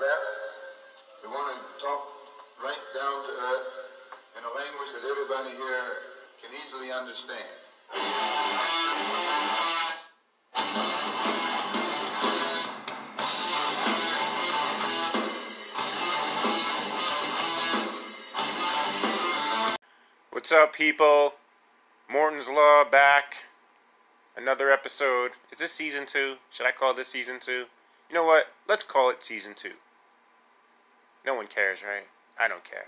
left. We want to talk right down to earth in a language that everybody here can easily understand. What's up, people? Morton's Law back. Another episode. Is this season two? Should I call this season two? You know what? Let's call it season two. No one cares, right? I don't care.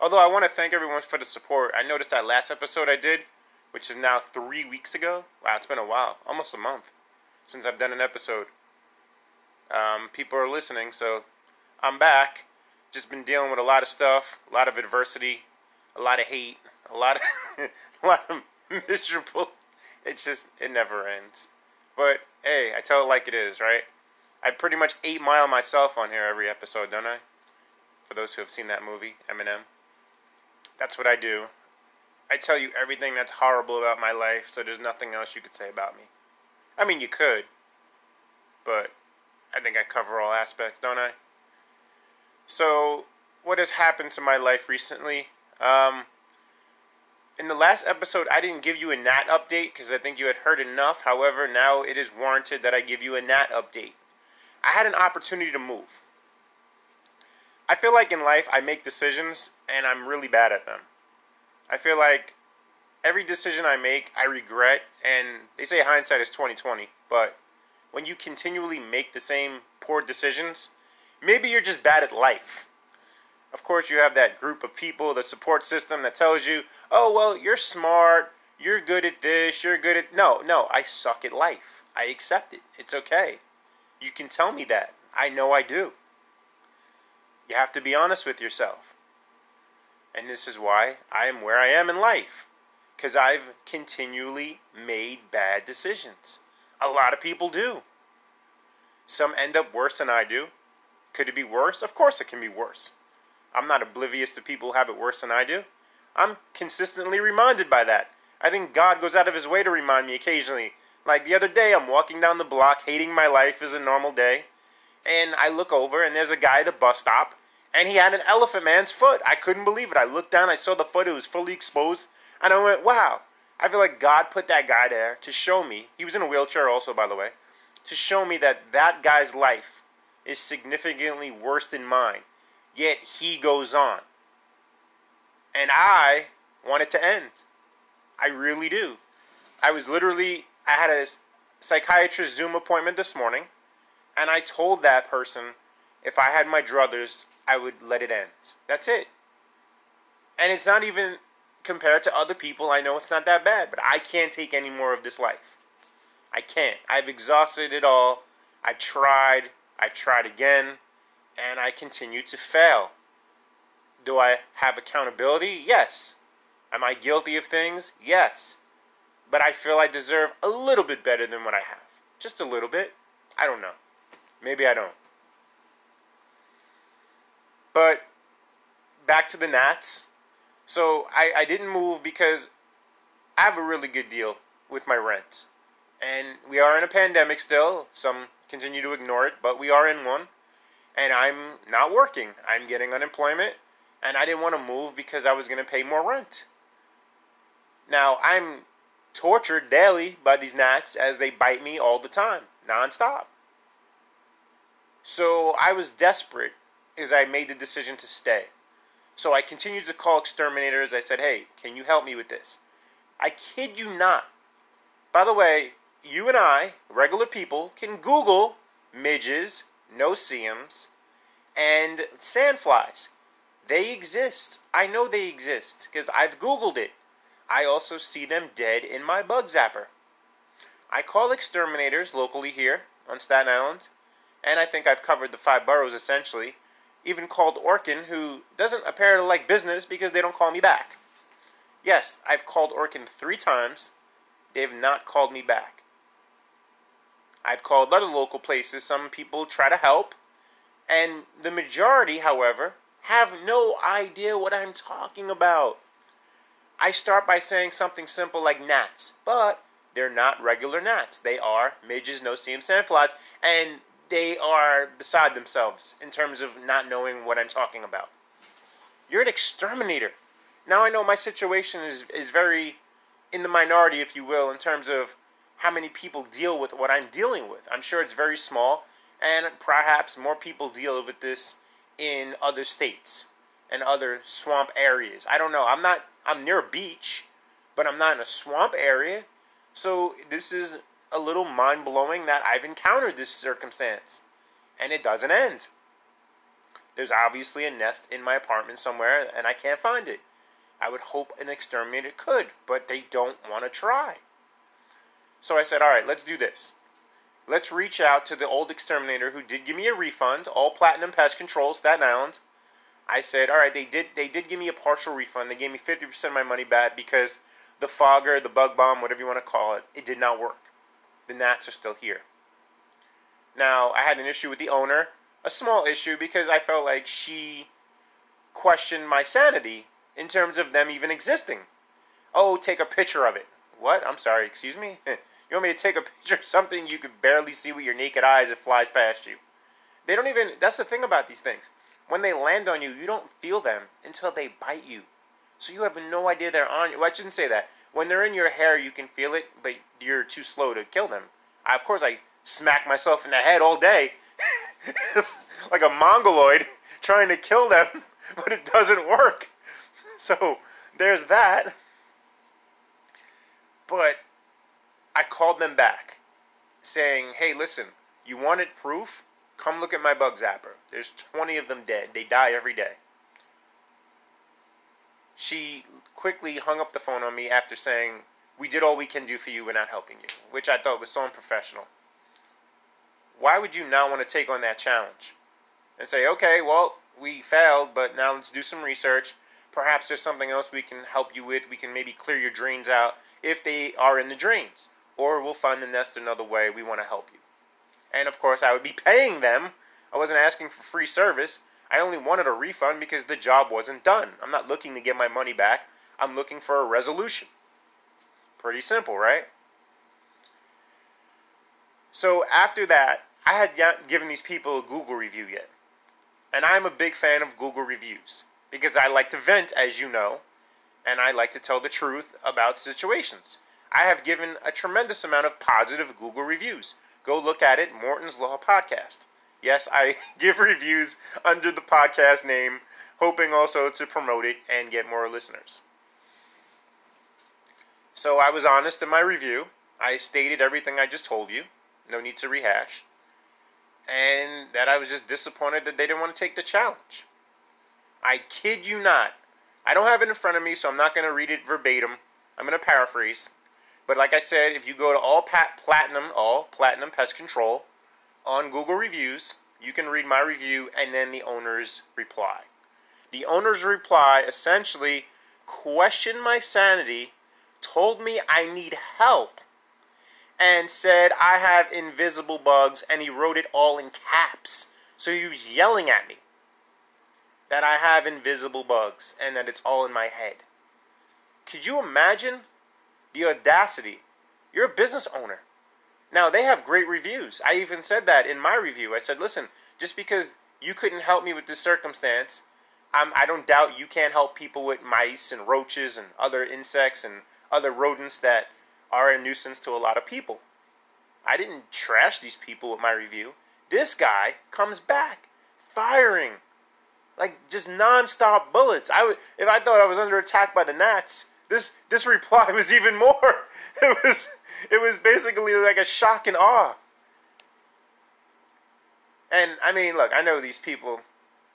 Although I want to thank everyone for the support. I noticed that last episode I did, which is now three weeks ago. Wow, it's been a while. Almost a month since I've done an episode. Um, people are listening, so I'm back. Just been dealing with a lot of stuff, a lot of adversity, a lot of hate, a lot of a lot of miserable. It's just it never ends. But hey, I tell it like it is, right? I pretty much eight mile myself on here every episode, don't I? For those who have seen that movie, Eminem. That's what I do. I tell you everything that's horrible about my life, so there's nothing else you could say about me. I mean, you could, but I think I cover all aspects, don't I? So, what has happened to my life recently? Um, in the last episode, I didn't give you a gnat update because I think you had heard enough. However, now it is warranted that I give you a gnat update. I had an opportunity to move. I feel like in life, I make decisions and I'm really bad at them. I feel like every decision I make, I regret, and they say hindsight is 2020, but when you continually make the same poor decisions, maybe you're just bad at life. Of course, you have that group of people, the support system that tells you, oh, well, you're smart, you're good at this, you're good at. No, no, I suck at life. I accept it. It's okay. You can tell me that. I know I do. You have to be honest with yourself. And this is why I am where I am in life. Because I've continually made bad decisions. A lot of people do. Some end up worse than I do. Could it be worse? Of course it can be worse. I'm not oblivious to people who have it worse than I do. I'm consistently reminded by that. I think God goes out of his way to remind me occasionally. Like the other day, I'm walking down the block, hating my life as a normal day, and I look over and there's a guy at the bus stop, and he had an elephant man's foot. I couldn't believe it. I looked down, I saw the foot, it was fully exposed, and I went, wow. I feel like God put that guy there to show me, he was in a wheelchair also, by the way, to show me that that guy's life is significantly worse than mine. Yet he goes on. And I want it to end. I really do. I was literally, I had a psychiatrist Zoom appointment this morning, and I told that person if I had my druthers, I would let it end. That's it. And it's not even compared to other people, I know it's not that bad, but I can't take any more of this life. I can't. I've exhausted it all. I've tried. I've tried again. And I continue to fail. Do I have accountability? Yes. Am I guilty of things? Yes. But I feel I deserve a little bit better than what I have. Just a little bit. I don't know. Maybe I don't. But back to the gnats. So I, I didn't move because I have a really good deal with my rent. And we are in a pandemic still. Some continue to ignore it, but we are in one. And I'm not working. I'm getting unemployment. And I didn't want to move because I was going to pay more rent. Now, I'm tortured daily by these gnats as they bite me all the time, nonstop. So I was desperate as I made the decision to stay. So I continued to call exterminators. I said, hey, can you help me with this? I kid you not. By the way, you and I, regular people, can Google midges, no-see-ums, and sandflies. They exist. I know they exist because I've Googled it. I also see them dead in my bug zapper. I call exterminators locally here on Staten Island, and I think I've covered the five boroughs essentially. Even called Orkin, who doesn't appear to like business because they don't call me back. Yes, I've called Orkin three times. They've not called me back. I've called other local places. Some people try to help. And the majority, however, have no idea what I'm talking about. I start by saying something simple like gnats, but they're not regular gnats. They are midges, no-see-um sandflies, and they are beside themselves in terms of not knowing what I'm talking about. You're an exterminator. Now I know my situation is, is very in the minority, if you will, in terms of how many people deal with what I'm dealing with. I'm sure it's very small, and perhaps more people deal with this in other states and other swamp areas. I don't know. I'm not. I'm near a beach, but I'm not in a swamp area. So this is a little mind blowing that I've encountered this circumstance, and it doesn't end. There's obviously a nest in my apartment somewhere, and I can't find it. I would hope an exterminator could, but they don't want to try. So I said, all right, let's do this. Let's reach out to the old exterminator who did give me a refund, all platinum pest control, Staten Island. I said, all right, they did they did give me a partial refund. They gave me 50% of my money back because the fogger, the bug bomb, whatever you want to call it, it did not work. The gnats are still here. Now, I had an issue with the owner, a small issue because I felt like she questioned my sanity in terms of them even existing. Oh, take a picture of it. What? I'm sorry, excuse me? You want me to take a picture of something you could barely see with your naked eyes? It flies past you. They don't even. That's the thing about these things. When they land on you, you don't feel them until they bite you. So you have no idea they're on you. Well, I shouldn't say that. When they're in your hair, you can feel it, but you're too slow to kill them. I, of course, I smack myself in the head all day, like a mongoloid, trying to kill them, but it doesn't work. So there's that. But I called them back saying, hey, listen, you wanted proof? Come look at my bug zapper. There's 20 of them dead. They die every day. She quickly hung up the phone on me after saying, we did all we can do for you, we're not helping you, which I thought was so unprofessional. Why would you not want to take on that challenge? And say, okay, well, we failed, but now let's do some research. Perhaps there's something else we can help you with. We can maybe clear your drains out if they are in the drains or we'll find the nest another way. We want to help you. And of course, I would be paying them. I wasn't asking for free service. I only wanted a refund because the job wasn't done. I'm not looking to get my money back. I'm looking for a resolution. Pretty simple, right? So after that, I had not given these people a Google review yet. And I'm a big fan of Google reviews because I like to vent, as you know, and I like to tell the truth about situations. I have given a tremendous amount of positive Google reviews. Go look at it, Morton's Law Podcast. Yes, I give reviews under the podcast name, hoping also to promote it and get more listeners. So I was honest in my review. I stated everything I just told you. No need to rehash. And that I was just disappointed that they didn't want to take the challenge. I kid you not. I don't have it in front of me, so I'm not going to read it verbatim. I'm going to paraphrase. But like I said, if you go to all pat platinum, all platinum pest control on Google reviews, you can read my review and then the owner's reply. The owner's reply essentially questioned my sanity, told me I need help, and said I have invisible bugs, and he wrote it all in caps. So he was yelling at me that I have invisible bugs and that it's all in my head. Could you imagine the audacity. You're a business owner. Now, they have great reviews. I even said that in my review. I said, listen, just because you couldn't help me with this circumstance, I'm, I don't doubt you can't help people with mice and roaches and other insects and other rodents that are a nuisance to a lot of people. I didn't trash these people with my review. This guy comes back, firing like just nonstop bullets. I would, if I thought I was under attack by the gnats, this this reply was even more. It was it was basically like a shock and awe. And I mean, look, I know these people.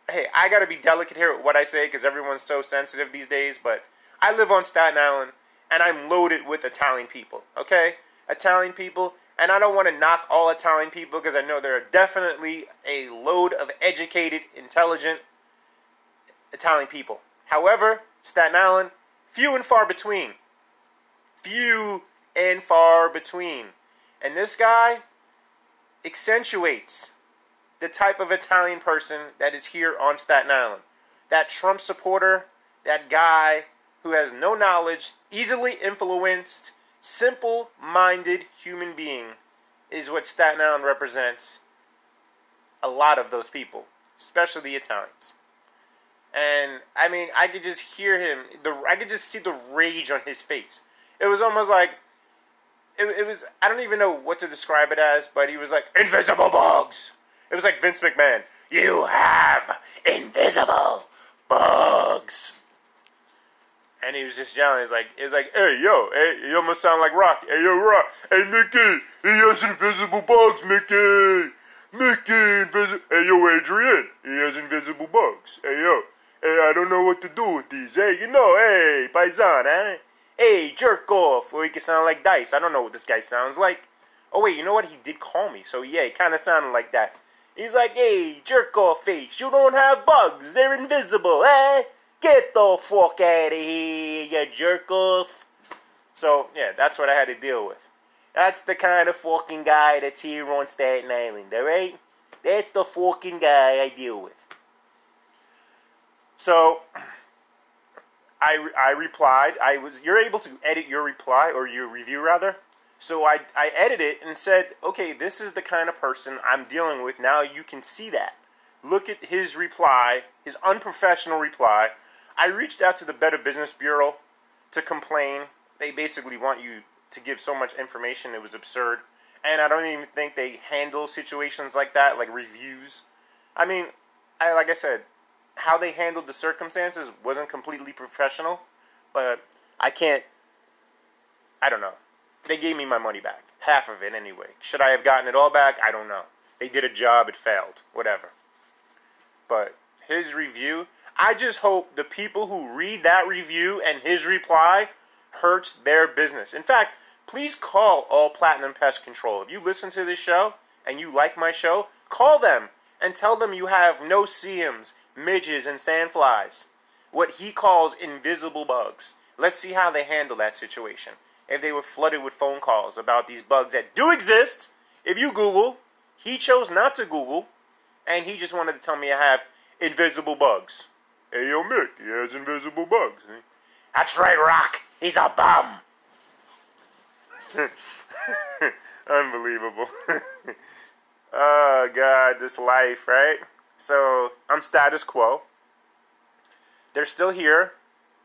Hey, I got to be delicate here with what I say because everyone's so sensitive these days. But I live on Staten Island, and I'm loaded with Italian people. Okay, Italian people, and I don't want to knock all Italian people because I know there are definitely a load of educated, intelligent Italian people. However, Staten Island Few and far between. Few and far between. And this guy accentuates the type of Italian person that is here on Staten Island. That Trump supporter, that guy who has no knowledge, easily influenced, simple minded human being is what Staten Island represents a lot of those people, especially the Italians. And I mean, I could just hear him. The I could just see the rage on his face. It was almost like it, it was. I don't even know what to describe it as, but he was like invisible bugs. It was like Vince McMahon. You have invisible bugs. And he was just yelling. He's like, "He's like, hey yo, hey, you almost sound like Rock. Hey yo, Rock. Hey Mickey, he has invisible bugs, Mickey. Mickey, invisible. Hey yo, Adrian, he has invisible bugs. Hey yo, hey, I don't know what to do with these. Hey, you know, hey, paisan, eh? Hey, jerk off. Or he could sound like Dice. I don't know what this guy sounds like. Oh wait, you know what? He did call me, so yeah, he kind of sounded like that. He's like, hey, jerk off face, you don't have bugs. They're invisible, eh? Get the fuck out of here, you jerk off. So, yeah, that's what I had to deal with. That's the kind of fucking guy that's here on Staten Island, alright? That's the fucking guy I deal with. So, I, I replied. I was you're able to edit your reply or your review rather. So I I edited it and said, okay, this is the kind of person I'm dealing with. Now you can see that. Look at his reply, his unprofessional reply. I reached out to the Better Business Bureau to complain. They basically want you to give so much information. It was absurd. And I don't even think they handle situations like that, like reviews. I mean, I like I said, how they handled the circumstances wasn't completely professional, but I can't. I don't know. They gave me my money back, half of it anyway. Should I have gotten it all back? I don't know. They did a job, it failed, whatever. But his review, I just hope the people who read that review and his reply hurts their business. In fact, please call All Platinum Pest Control. If you listen to this show and you like my show, call them and tell them you have no-see-ums, midges, and sandflies. What he calls invisible bugs. Let's see how they handle that situation. If they were flooded with phone calls about these bugs that do exist, if you Google, he chose not to Google, and he just wanted to tell me I have invisible bugs. Hey, yo, Mick, he has invisible bugs. Eh? That's right, Rock. He's a bum. Unbelievable. oh, God, this life, right? So, I'm status quo. They're still here.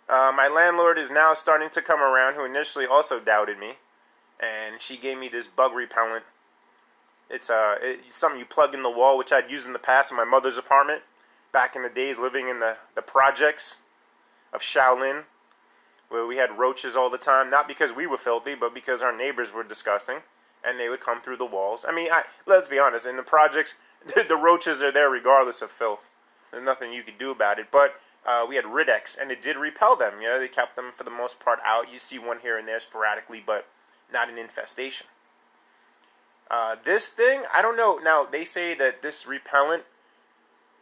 Uh, my landlord is now starting to come around, who initially also doubted me. And she gave me this bug repellent. It's uh, something you plug in the wall, which I'd used in the past in my mother's apartment back in the days living in the, the projects of Shaolin, where we had roaches all the time, not because we were filthy, but because our neighbors were disgusting, and they would come through the walls. I mean, I, let's be honest, in the projects, the, roaches are there regardless of filth. There's nothing you can do about it. But uh, we had Riddex, and it did repel them. You know, they kept them for the most part out. You see one here and there sporadically, but not an infestation. Uh, this thing, I don't know. Now, they say that this repellent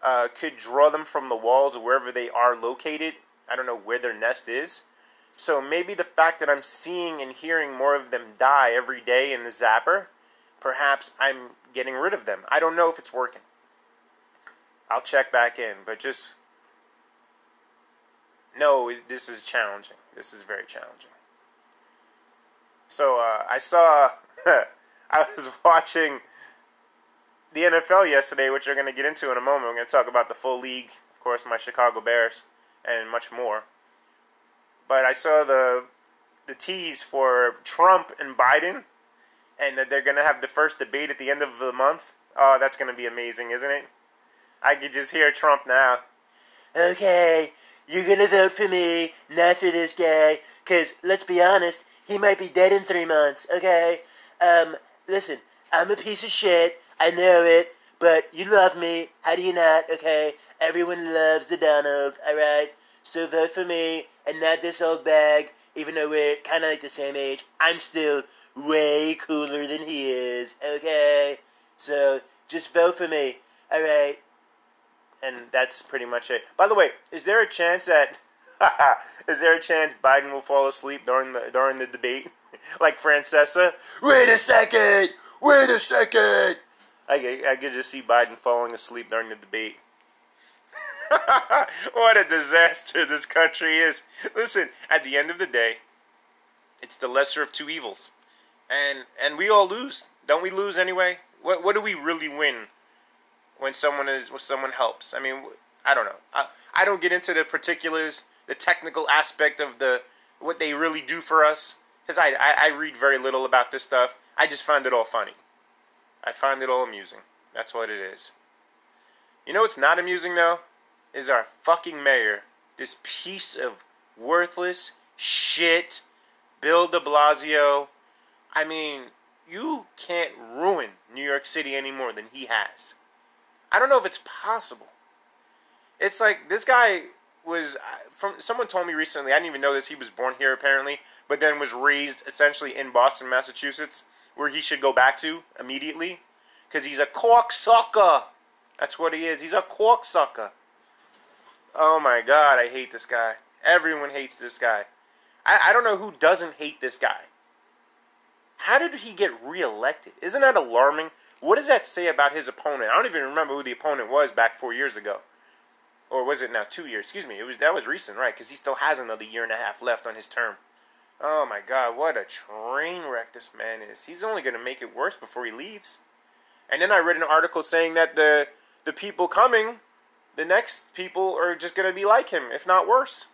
uh, could draw them from the walls wherever they are located. I don't know where their nest is. So maybe the fact that I'm seeing and hearing more of them die every day in the zapper, perhaps I'm getting rid of them. I don't know if it's working. I'll check back in, but just no, this is challenging. This is very challenging. So uh, I saw, I was watching the NFL yesterday, which we're going to get into in a moment. We're going to talk about the full league, of course, my Chicago Bears, and much more. But I saw the the tease for Trump and Biden, and that they're to have the first debate at the end of the month. Oh, that's to be amazing, isn't it? I could just hear Trump now. Okay, you're to vote for me, not for this guy, because let's be honest, he might be dead in three months. Okay, um, listen, I'm a piece of shit. I know it, but you love me. How do you not? Okay, everyone loves the Donald. All right, so vote for me and not this old bag. Even though we're kind of like the same age, I'm still way cooler than he is. Okay, so just vote for me. All right, and that's pretty much it. By the way, is there a chance that is there a chance Biden will fall asleep during the during the debate, like Francesa? Wait a second. Wait a second. I, I could just see Biden falling asleep during the debate. what a disaster this country is. Listen, at the end of the day, it's the lesser of two evils. And and we all lose. Don't we lose anyway? What what do we really win when someone is when someone helps. I mean, I don't know. I, I don't get into the particulars, the technical aspect of the what they really do for us, because I, I I read very little about this stuff. I just find it all funny. I find it all amusing. That's what it is. You know what's not amusing though? Is our fucking mayor. This piece of worthless shit, Bill de Blasio. I mean, you can't ruin New York City any more than he has. I don't know if it's possible. It's like this guy was uh, from someone told me recently. I didn't even know this. He was born here apparently, but then was raised essentially in Boston, Massachusetts, where he should go back to immediately because he's a cocksucker. That's what he is. He's a cocksucker. Oh my god, I hate this guy. Everyone hates this guy. I, I don't know who doesn't hate this guy. How did he get reelected? Isn't that alarming? What does that say about his opponent? I don't even remember who the opponent was back four years ago, or was it now two years? Excuse me. It was that was recent, right? Because he still has another year and a half left on his term. Oh my God, what a train wreck this man is. He's only going to make it worse before he leaves. And then I read an article saying that the the people coming, the next people are just going to be like him, if not worse.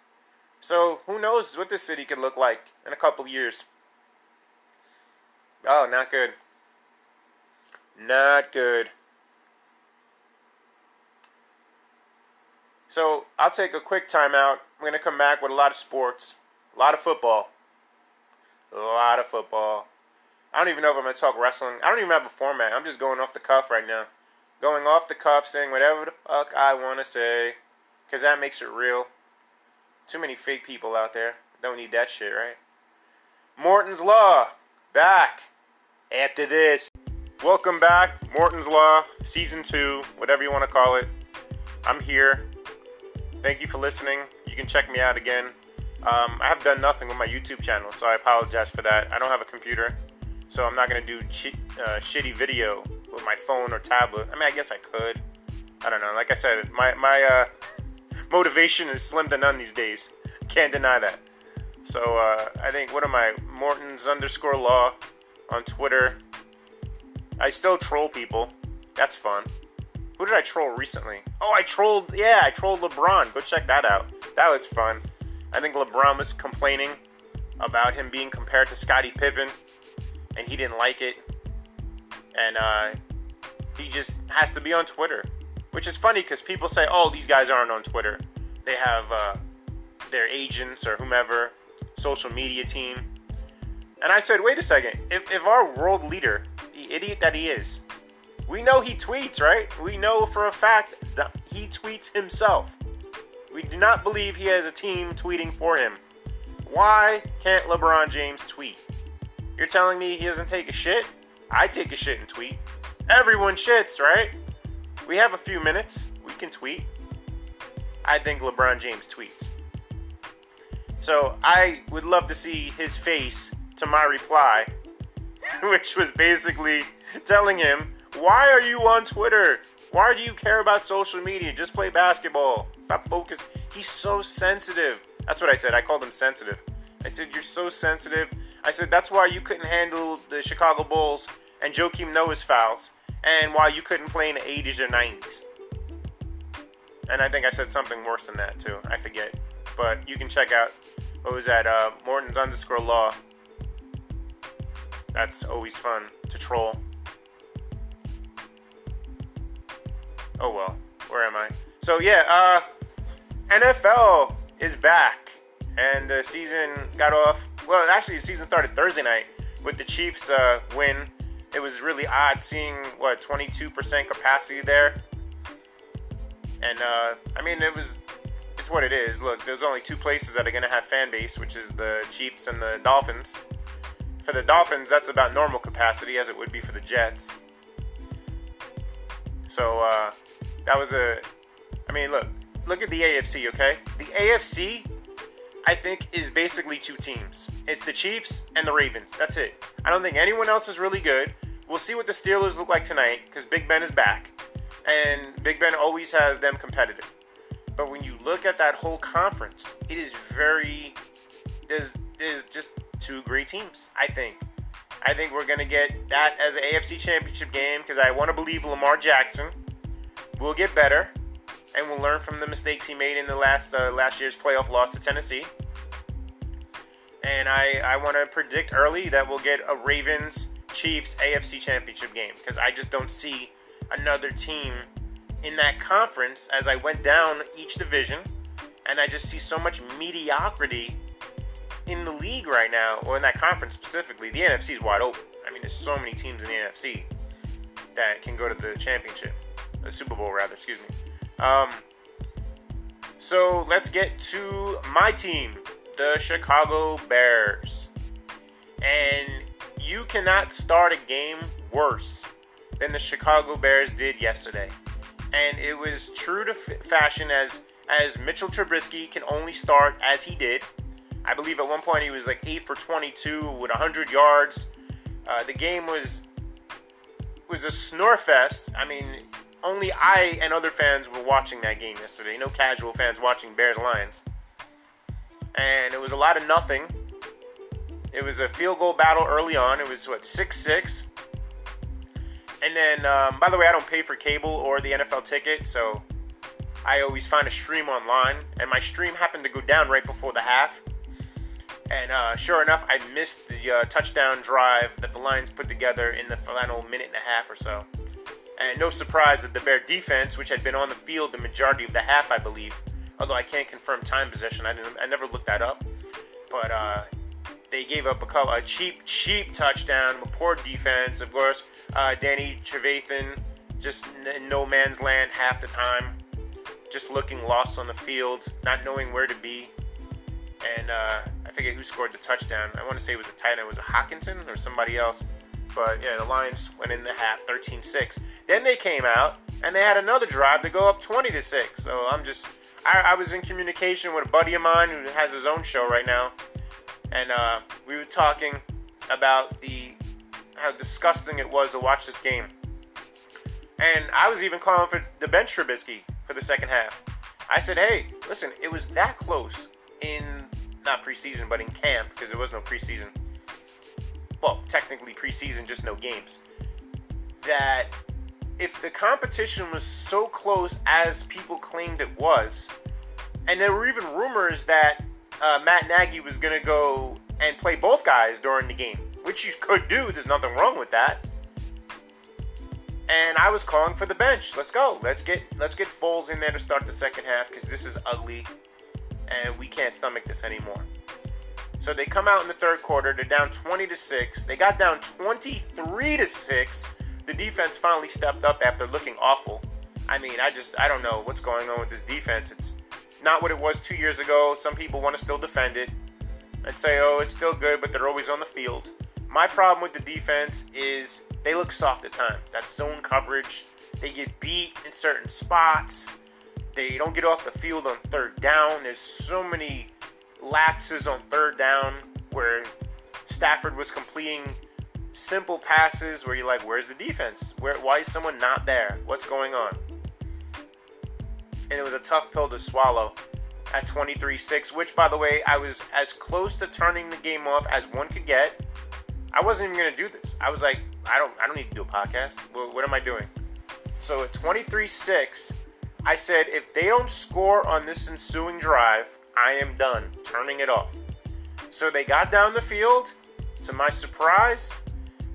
So who knows what this city could look like in a couple years. Oh, not good. Not good. So I'll take a quick timeout. I'm going to come back with a lot of sports, a lot of football, a lot of football. I don't even know if I'm going to talk wrestling. I don't even have a format. I'm just going off the cuff right now. Going off the cuff, saying whatever the fuck I want to say, because that makes it real. Too many fake people out there. Don't need that shit, right? Morton's Law, back after this. Welcome back, Morton's Law, Season 2, whatever you want to call it. I'm here. Thank you for listening. You can check me out again. Um, I have done nothing with my YouTube channel, so I apologize for that. I don't have a computer, so I'm not going to do chi- uh, shitty video with my phone or tablet. I mean, I guess I could. I don't know. Like I said, my, my uh, motivation is slim to none these days. Can't deny that. So uh, I think, what am I? Morton's underscore law on Twitter. I still troll people. That's fun. Who did I troll recently? Oh, I trolled. Yeah, I trolled LeBron. Go check that out. That was fun. I think LeBron was complaining about him being compared to Scottie Pippen, and he didn't like it. And uh, he just has to be on Twitter, which is funny because people say, "Oh, these guys aren't on Twitter. They have uh, their agents or whomever, social media team." And I said, "Wait a second. If if our world leader the idiot that he is. We know he tweets, right? We know for a fact that he tweets himself. We do not believe he has a team tweeting for him. Why can't LeBron James tweet? You're telling me he doesn't take a shit? I take a shit and tweet. Everyone shits, right? We have a few minutes. We can tweet. I think LeBron James tweets. So I would love to see his face to my reply which was basically telling him, Why are you on Twitter? Why do you care about social media? Just play basketball. Stop focus. He's so sensitive. That's what I said. I called him sensitive. I said, You're so sensitive. I said, That's why you couldn't handle the Chicago Bulls and Joakim Noah's fouls, and why you couldn't play in the 80s or 90s. And I think I said something worse than that, too. I forget. But you can check out what was that? Uh, Morton's underscore law that's always fun to troll. Oh well, where am I? So yeah, uh, NFL is back, and the season got off. Well, actually, the season started Thursday night with the Chiefs uh, win. It was really odd seeing what 22% capacity there, and uh, I mean it was. It's what it is. Look, there's only two places that are gonna have fan base, which is the Chiefs and the Dolphins. For the Dolphins, that's about normal capacity, as it would be for the Jets. So uh, that was a. I mean, look, look at the AFC. Okay, the AFC, I think, is basically two teams. It's the Chiefs and the Ravens. That's it. I don't think anyone else is really good. We'll see what the Steelers look like tonight because Big Ben is back, and Big Ben always has them competitive. But when you look at that whole conference, it is very there's there's just two great teams. I think. I think we're gonna get that as an AFC Championship game because I want to believe Lamar Jackson will get better, and will learn from the mistakes he made in the last uh, last year's playoff loss to Tennessee. And I, I want to predict early that we'll get a Ravens Chiefs AFC Championship game because I just don't see another team in that conference as I went down each division, and I just see so much mediocrity in the league right now, or in that conference specifically. The NFC is wide open. I mean, there's so many teams in the NFC that can go to the championship, the Super Bowl rather. Excuse me. Um, so let's get to my team, the Chicago Bears, and you cannot start a game worse than the Chicago Bears did yesterday. And it was true to f- fashion as as Mitchell Trubisky can only start as he did. I believe at one point he was like 8 for 22 with 100 yards. Uh, the game was was a snore fest. I mean, only I and other fans were watching that game yesterday. No casual fans watching Bears Lions. And it was a lot of nothing. It was a field goal battle early on. It was what 6-6. And then, um, by the way, I don't pay for cable or the NFL ticket, so I always find a stream online. And my stream happened to go down right before the half. And uh, sure enough, I missed the uh, touchdown drive that the Lions put together in the final minute and a half or so. And no surprise that the Bear defense, which had been on the field the majority of the half, I believe, although I can't confirm time possession, I, didn't, I never looked that up. But uh, they gave up a, couple, a cheap, cheap touchdown, poor defense. Of course, uh, Danny Trevathan just in no man's land half the time, just looking lost on the field, not knowing where to be. And uh, I forget who scored the touchdown. I want to say it was a tight end. Was a Hockenson or somebody else? But yeah, the Lions went in the half 13-6. Then they came out and they had another drive to go up 20 to 6. So I'm just I, I, was in communication with a buddy of mine who has his own show right now, and uh, we were talking about the how disgusting it was to watch this game. And I was even calling for the bench Trubisky for the second half. I said, "Hey, listen, it was that close in not preseason, but in camp because there was no preseason. Well, technically preseason, just no games. That if the competition was so close as people claimed it was, and there were even rumors that uh, Matt Nagy was going to go and play both guys during the game, which you could do. There's nothing wrong with that. And I was calling for the bench. Let's go. Let's get let's get Foles in there to start the second half because this is ugly, and we can't stomach this anymore. So they come out in the third quarter. They're down 20 to six. They got down 23 to six. The defense finally stepped up after looking awful. I mean, I just I don't know what's going on with this defense. It's not what it was two years ago. Some people want to still defend it and say, oh, it's still good, but they're always on the field. My problem with the defense is they look soft at times. That zone coverage, they get beat in certain spots. They don't get off the field on third down. There's so many lapses on third down where Stafford was completing simple passes where you're like, where's the defense? Where why is someone not there? What's going on? and it was a tough pill to swallow at 23-6, which by the way, I was as close to turning the game off as one could get. I wasn't even gonna do this. I was like, I don't I don't need to do a podcast. What, what am I doing? So at 23-6, I said if they don't score on this ensuing drive, I am done turning it off. So they got down the field. To my surprise,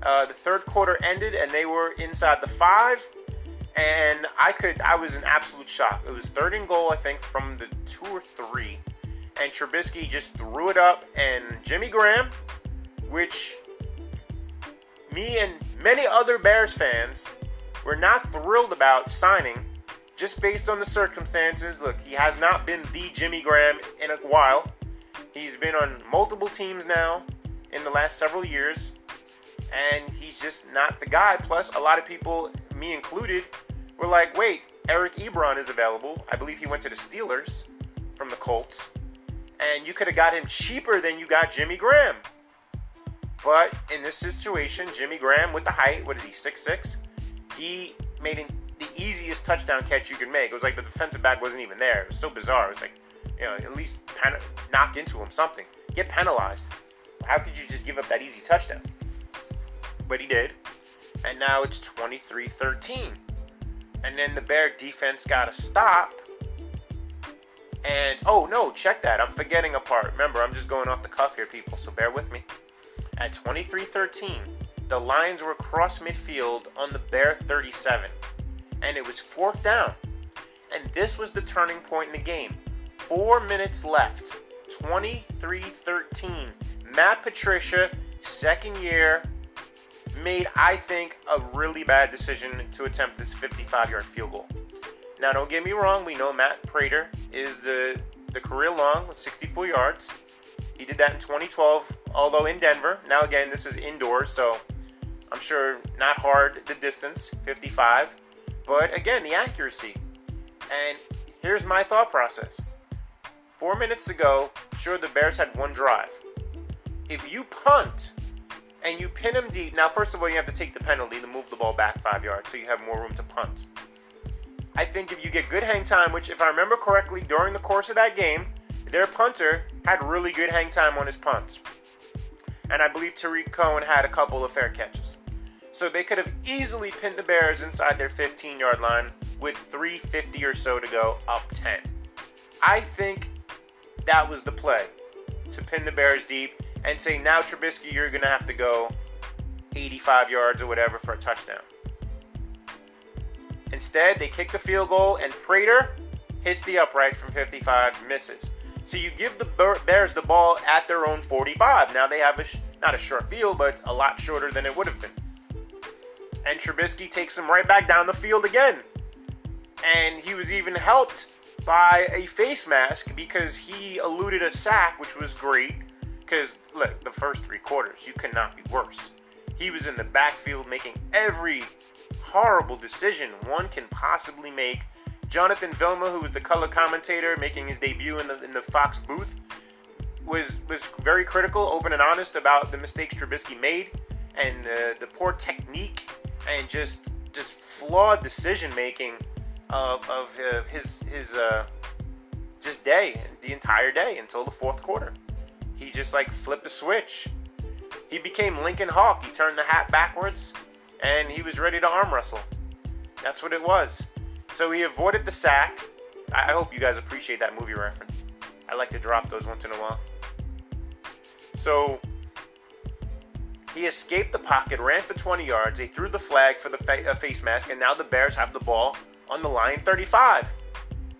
uh, the third quarter ended and they were inside the five and I could I was in absolute shock. It was third and goal, I think, from the two or three, and Trubisky just threw it up, and Jimmy Graham, which me and many other Bears fans were not thrilled about signing, just based on the circumstances. Look, he has not been the Jimmy Graham in a while. He's been on multiple teams now in the last several years, and he's just not the guy. Plus, a lot of people me included, were like, wait, Eric Ebron is available. I believe he went to the Steelers from the Colts. And you could have got him cheaper than you got Jimmy Graham. But in this situation, Jimmy Graham with the height, what is he, six six? He made the easiest touchdown catch you can make. It was like the defensive back wasn't even there. It was so bizarre. It was like, you know, at least pen- knock into him something. Get penalized. How could you just give up that easy touchdown? But he did and now it's 23 13. and then the Bear defense got a stop. And oh no, check that. I'm forgetting a part. Remember, I'm just going off the cuff here, people, so bear with me. At 23 13, the Lions were across midfield on the Bear 37, and it was fourth down. And this was the turning point in the game. Four minutes left. 23 13. Matt Patricia, second year, made, I think, a really bad decision to attempt this 55 yard field goal. Now, don't get me wrong, we know Matt Prater is the, the career long with 64 yards. He did that in 2012, although in Denver. Now, again, this is indoors, so I'm sure not hard the distance, 55. But again, the accuracy. And here's my thought process. Four minutes to go, sure, the Bears had one drive. If you punt and you pin them deep, now, first of all, you have to take the penalty to move the ball back five yards so you have more room to punt. I think if you get good hang time, which, if I remember correctly, during the course of that game, their punter had really good hang time on his punts. And I believe Tarik Cohen had a couple of fair catches. So they could have easily pinned the Bears inside their 15 yard line with 350 or so to go, up 10. I think that was the play to pin the Bears deep and say, now Trubisky, you're going to have to go 85 yards or whatever for a touchdown. Instead, they kick the field goal, and Prater hits the upright from 55, misses. So you give the Bears the ball at their own 45. Now they have a not a short field, but a lot shorter than it would have been. And Trubisky takes him right back down the field again. And he was even helped by a face mask because he eluded a sack, which was great. Because, look, the first three quarters, you could not be worse. He was in the backfield making every horrible decision one can possibly make. Jonathan Vilma, who was the color commentator making his debut in the, in the Fox booth, was was very critical, open and honest about the mistakes Trubisky made and the, the poor technique and just just flawed decision making of, of uh, his his uh, just day the entire day until the fourth quarter. He just like flipped the switch. He became Lincoln Hawk. He turned the hat backwards and he was ready to arm wrestle. That's what it was. So he avoided the sack. I hope you guys appreciate that movie reference. I like to drop those once in a while. So he escaped the pocket, ran for 20 yards. They threw the flag for the fa- uh, face mask, and now the Bears have the ball on the line 35.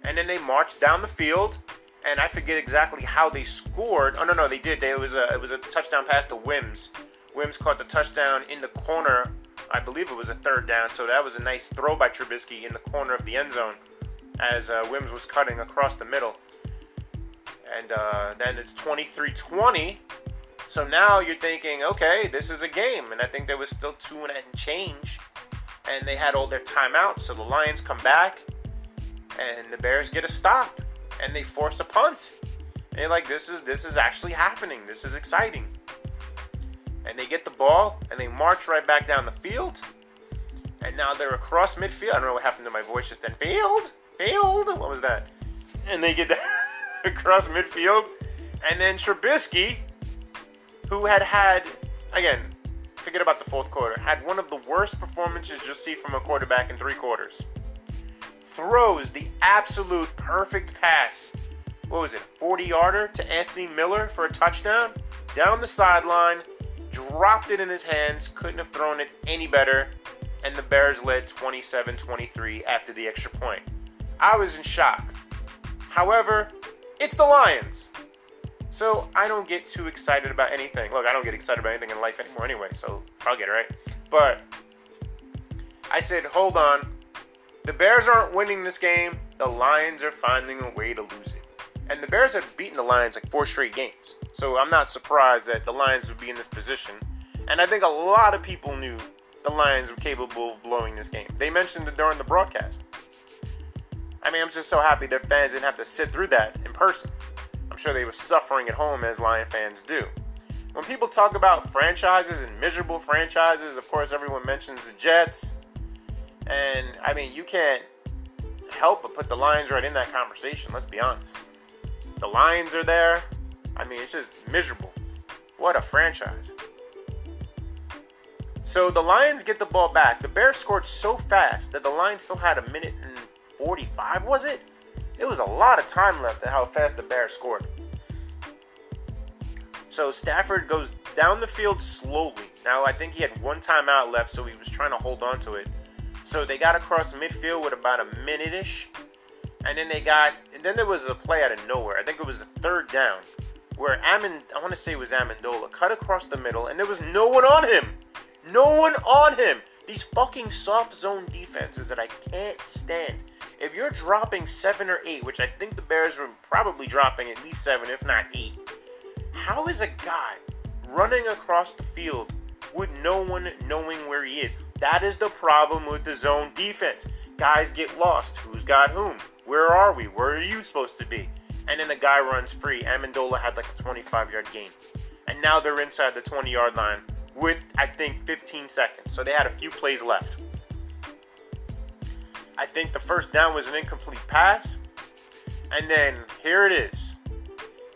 And then they marched down the field, and I forget exactly how they scored. Oh no, no, they did. They, it was a it was a touchdown pass to Wims. Wims caught the touchdown in the corner. I believe it was a third down, so that was a nice throw by Trubisky in the corner of the end zone as uh, Wims was cutting across the middle. And uh, then it's 23 20. So now you're thinking, okay, this is a game. And I think there was still two and change and they had all their timeouts. So the Lions come back, and the Bears get a stop, and they force a punt. And you're like, this is this is actually happening. This is exciting. And they get the ball, and they march right back down the field. And now they're across midfield. I don't know what happened to my voice just then. Field, field. What was that? And they get across midfield, and then Trubisky, who had had again forget about the fourth quarter, had one of the worst performances you'll see from a quarterback in three quarters. Throws the absolute perfect pass. What was it, 40 yarder to Anthony Miller for a touchdown? Down the sideline, dropped it in his hands, couldn't have thrown it any better, and the Bears led 27 23 after the extra point. I was in shock. However, it's the Lions. So I don't get too excited about anything. Look, I don't get excited about anything in life anymore anyway, so I'll get it right. But I said, hold on. The Bears aren't winning this game. The Lions are finding a way to lose it. And the Bears have beaten the Lions like four straight games. So I'm not surprised that the Lions would be in this position. And I think a lot of people knew the Lions were capable of blowing this game. They mentioned it during the broadcast. I mean, I'm just so happy their fans didn't have to sit through that in person sure they were suffering at home as Lion fans do. When people talk about franchises and miserable franchises, of course, everyone mentions the Jets. And I mean, you can't help but put the Lions right in that conversation, let's be honest. The Lions are there. I mean, it's just miserable. What a franchise. So the Lions get the ball back. The Bears scored so fast that the Lions still had a minute and 45, was it? It was a lot of time left at how fast the Bears scored. So Stafford goes down the field slowly. Now I think he had one timeout left, so he was trying to hold on to it. So they got across midfield with about a minute ish. And then they got, and then there was a play out of nowhere. I think it was the third down where Amon, I want to say it was Amendola, cut across the middle, and there was no one on him. No one on him. These fucking soft zone defenses that I can't stand. If you're dropping seven or eight, which I think the Bears were probably dropping at least seven, if not eight, how is a guy running across the field with no one knowing where he is? That is the problem with the zone defense. Guys get lost. Who's got whom? Where are we? Where are you supposed to be? And then the guy runs free. Amendola had like a 25 yard gain. And now they're inside the 20 yard line with, I think, 15 seconds. So they had a few plays left. I think the first down was an incomplete pass. And then here it is.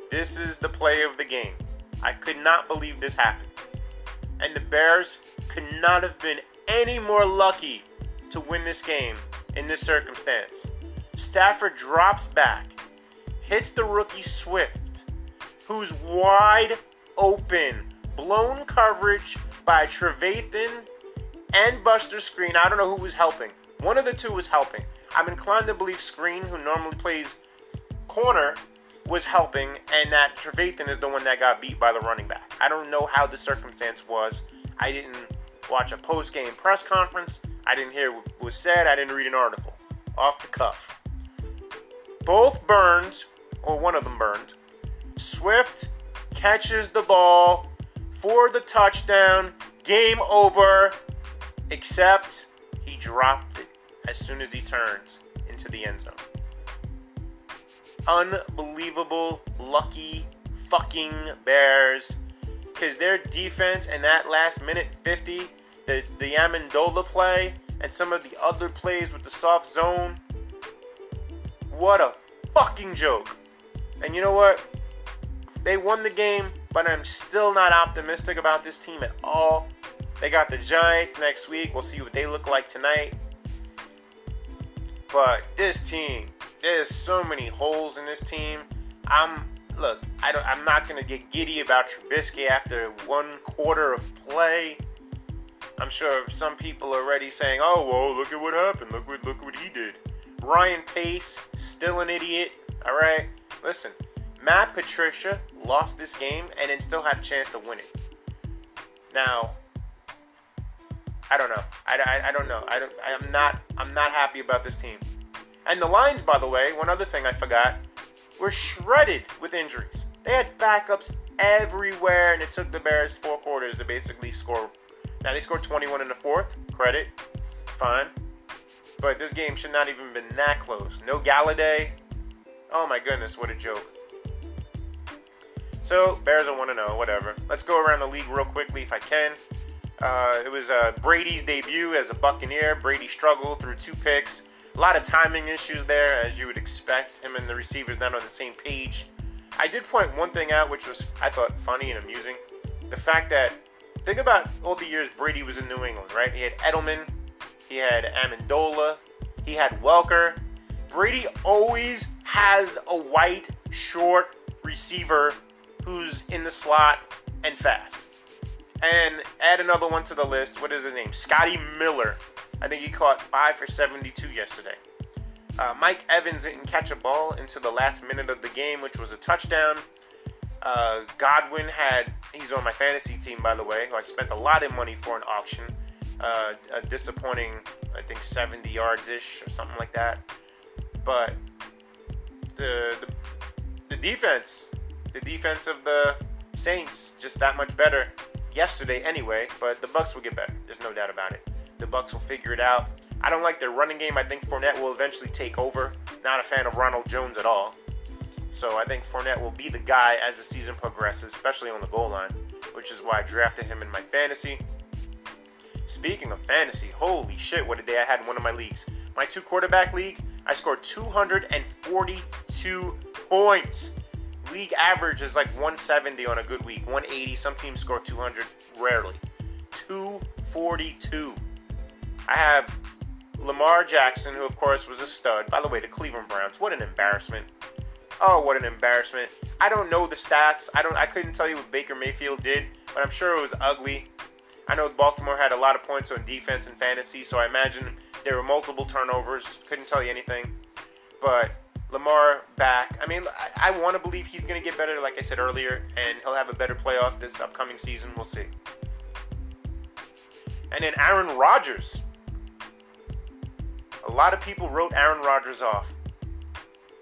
This is the play of the game. I could not believe this happened. And the Bears could not have been any more lucky to win this game in this circumstance. Stafford drops back, hits the rookie Swift, who's wide open, blown coverage by Trevathan and Buster Skrine. I don't know who was helping. One of the two was helping. I'm inclined to believe Skrine, who normally plays corner, was helping, and that Trevathan is the one that got beat by the running back. I don't know how the circumstance was. I didn't watch a post game press conference. I didn't hear what was said. I didn't read an article. Off the cuff. Both burned, or one of them burned. Swift catches the ball for the touchdown. Game over. Except he dropped it as soon as he turns into the end zone. Unbelievable, lucky fucking Bears because their defense and that last minute 50, the, the Amendola play, and some of the other plays with the soft zone, what a fucking joke. And you know what? They won the game, but I'm still not optimistic about this team at all. They got the Giants next week. We'll see what they look like tonight. But this team, there's so many holes in this team. I'm look, I don't, I'm not to get giddy about Trubisky after one quarter of play. I'm sure some people are already saying, "Oh, well, look at what happened. Look what look what he did." Ryan Pace, still an idiot. All right, listen. Matt Patricia lost this game and then still had a chance to win it. Now, I don't know. I, I, I don't know. I don't. I'm not. I'm not happy about this team. And the Lions, by the way, one other thing I forgot were shredded with injuries. They had backups everywhere, and it took the Bears four quarters to basically score. Now they scored 21 in the fourth. Credit, fine. But this game should not even have been that close. No Golladay. Oh my goodness, what a joke. So Bears are one to oh. know. Whatever. Let's go around the league real quickly if I can. Uh, it was uh, Brady's debut as a Buccaneer. Brady struggled through two picks. A lot of timing issues there, as you would expect. Him and the receivers not on the same page. I did point one thing out, which was I thought funny and amusing. The fact that think about all the years Brady was in New England, right? He had Edelman, he had Amendola, he had Welker. Brady always has a white, short receiver who's in the slot and fast. And add another one to the list. What is his name? Scotty Miller. I think he caught five for 72 yesterday. Uh, Mike Evans didn't catch a ball until the last minute of the game, which was a touchdown. Uh, Godwin had, he's on my fantasy team, by the way, who I spent a lot of money for an auction. Uh, a disappointing, I think, 70 yards ish or something like that. But the, the, the defense, the defense of the Saints, just that much better yesterday anyway. But the Bucks will get better. There's no doubt about it. The Bucks will figure it out. I don't like their running game. I think Fournette will eventually take over. Not a fan of Ronald Jones at all. So I think Fournette will be the guy as the season progresses, especially on the goal line, which is why I drafted him in my fantasy. Speaking of fantasy, holy shit, what a day I had in one of my leagues. My two quarterback league, I scored 242 points. League average is like 170 on a good week, 180. Some teams score 200, rarely. 242. I have Lamar Jackson, who of course was a stud. By the way, the Cleveland Browns. What an embarrassment. Oh, what an embarrassment. I don't know the stats. I don't I couldn't tell you what Baker Mayfield did, but I'm sure it was ugly. I know Baltimore had a lot of points on defense and fantasy, so I imagine there were multiple turnovers. Couldn't tell you anything. But Lamar back. I mean, I, I want to believe he's going to get better, like I said earlier, and he'll have a better playoff this upcoming season. We'll see. And then Aaron Rodgers. A lot of people wrote Aaron Rodgers off.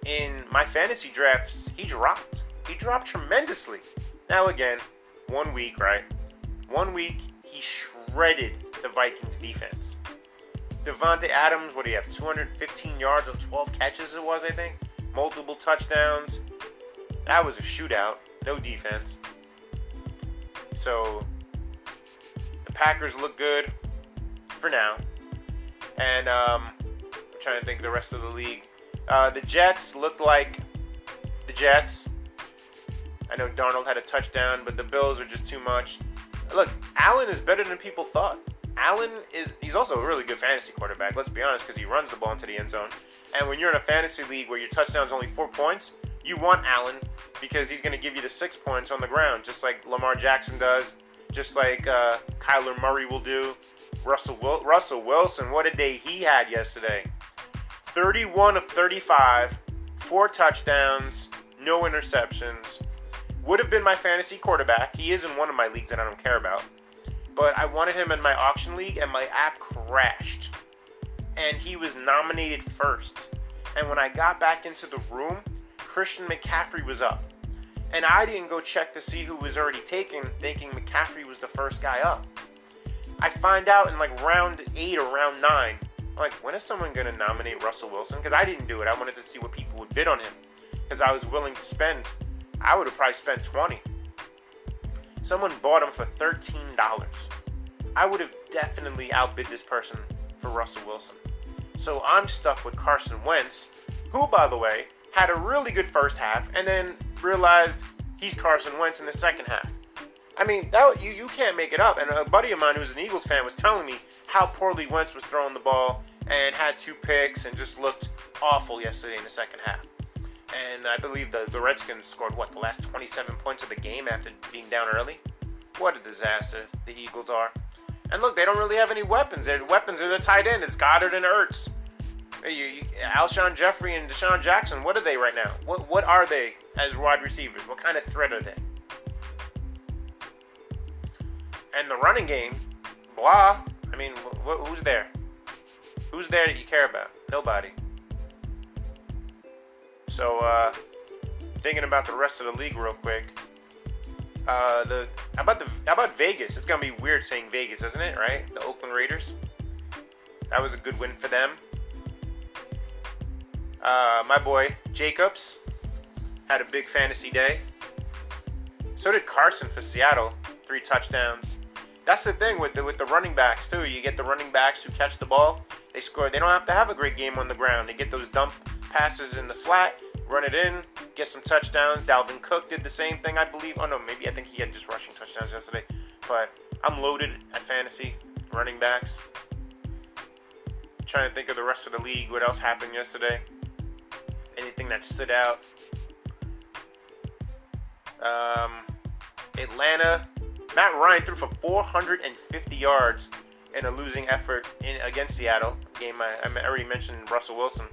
In my fantasy drafts, he dropped. He dropped tremendously. Now, again, one week, right? One week, he shredded the Vikings defense. Davante Adams, what do you have? 215 yards on 12 catches, it was, I think. Multiple touchdowns. That was a shootout. No defense. So, the Packers look good for now. And um, I'm trying to think of the rest of the league. Uh, the Jets looked like the Jets. I know Darnold had a touchdown, but the Bills are just too much. Look, Allen is better than people thought. Allen is he's also a really good fantasy quarterback. Let's be honest, because he runs the ball into the end zone. And when you're in a fantasy league where your touchdown is only four points, you want Allen because he's going to give you the six points on the ground, just like Lamar Jackson does, just like uh, Kyler Murray will do. Russell Wil- Russell Wilson, what a day he had yesterday. 31 of 35, four touchdowns, no interceptions. Would have been my fantasy quarterback. He is in one of my leagues that I don't care about but I wanted him in my auction league and my app crashed. And he was nominated first. And when I got back into the room, Christian McCaffrey was up. And I didn't go check to see who was already taken, thinking McCaffrey was the first guy up. I find out in like round eight or round nine. I'm like, when is someone going to nominate Russell Wilson? Because I didn't do it. I wanted to see what people would bid on him. Because I was willing to spend, I would have probably spent 20 someone bought him for $13. I would have definitely outbid this person for Russell Wilson. So I'm stuck with Carson Wentz, who, by the way, had a really good first half and then realized he's Carson Wentz in the second half. I mean, that, you, you can't make it up. And a buddy of mine who's an Eagles fan was telling me how poorly Wentz was throwing the ball and had two picks and just looked awful yesterday in the second half and I believe the, the Redskins scored what the last 27 points of the game after being down early. What a disaster the Eagles are. And look, they don't really have any weapons. Their weapons are the tight end. It's Goedert and Ertz. You, you, Alshon Jeffery and DeSean Jackson. What are they right now? What what are they as wide receivers? What kind of threat are they? And the running game, blah. I mean, wh- who's there? Who's there that you care about? Nobody. So, uh, thinking about the rest of the league real quick. Uh, the how about the how about Vegas? It's gonna be weird saying Vegas, isn't it? Right? The Oakland Raiders. That was a good win for them. Uh, my boy Jacobs had a big fantasy day. So did Carson for Seattle, three touchdowns. That's the thing with the with the running backs too. You get the running backs who catch the ball. They score. They don't have to have a great game on the ground. They get those dump passes in the flat, run it in, get some touchdowns. Dalvin Cook did the same thing, I believe. Oh no, maybe I think he had just rushing touchdowns yesterday. But I'm loaded at fantasy running backs. trying to think of the rest of the league. What else happened yesterday? Anything that stood out? Um, Atlanta. Matt Ryan threw for 450 yards in a losing effort in against Seattle. Game I, I already mentioned Russell Wilson.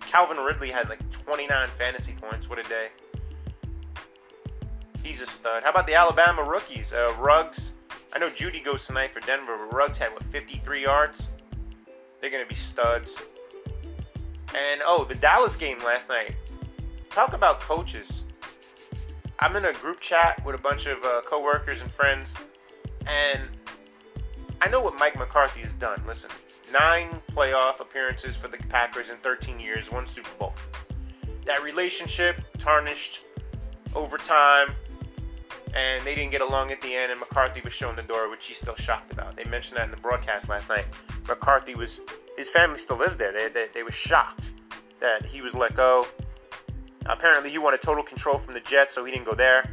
Calvin Ridley had like 29 fantasy points. What a day. He's a stud. How about the Alabama rookies? Uh, Ruggs. I know Jeudy goes tonight for Denver, but Ruggs had, what, 53 yards? They're to be studs. And, oh, the Dallas game last night. Talk about coaches. I'm in a group chat with a bunch of uh, coworkers and friends, and I know what Mike McCarthy has done. Listen, nine playoff appearances for the Packers in 13 years, one Super Bowl. That relationship tarnished over time, and they didn't get along at the end, and McCarthy was shown the door, which he's still shocked about. They mentioned that in the broadcast last night. McCarthy was, his family still lives there. They, they, they were shocked that he was let go. Apparently, he wanted total control from the Jets, so he didn't go there.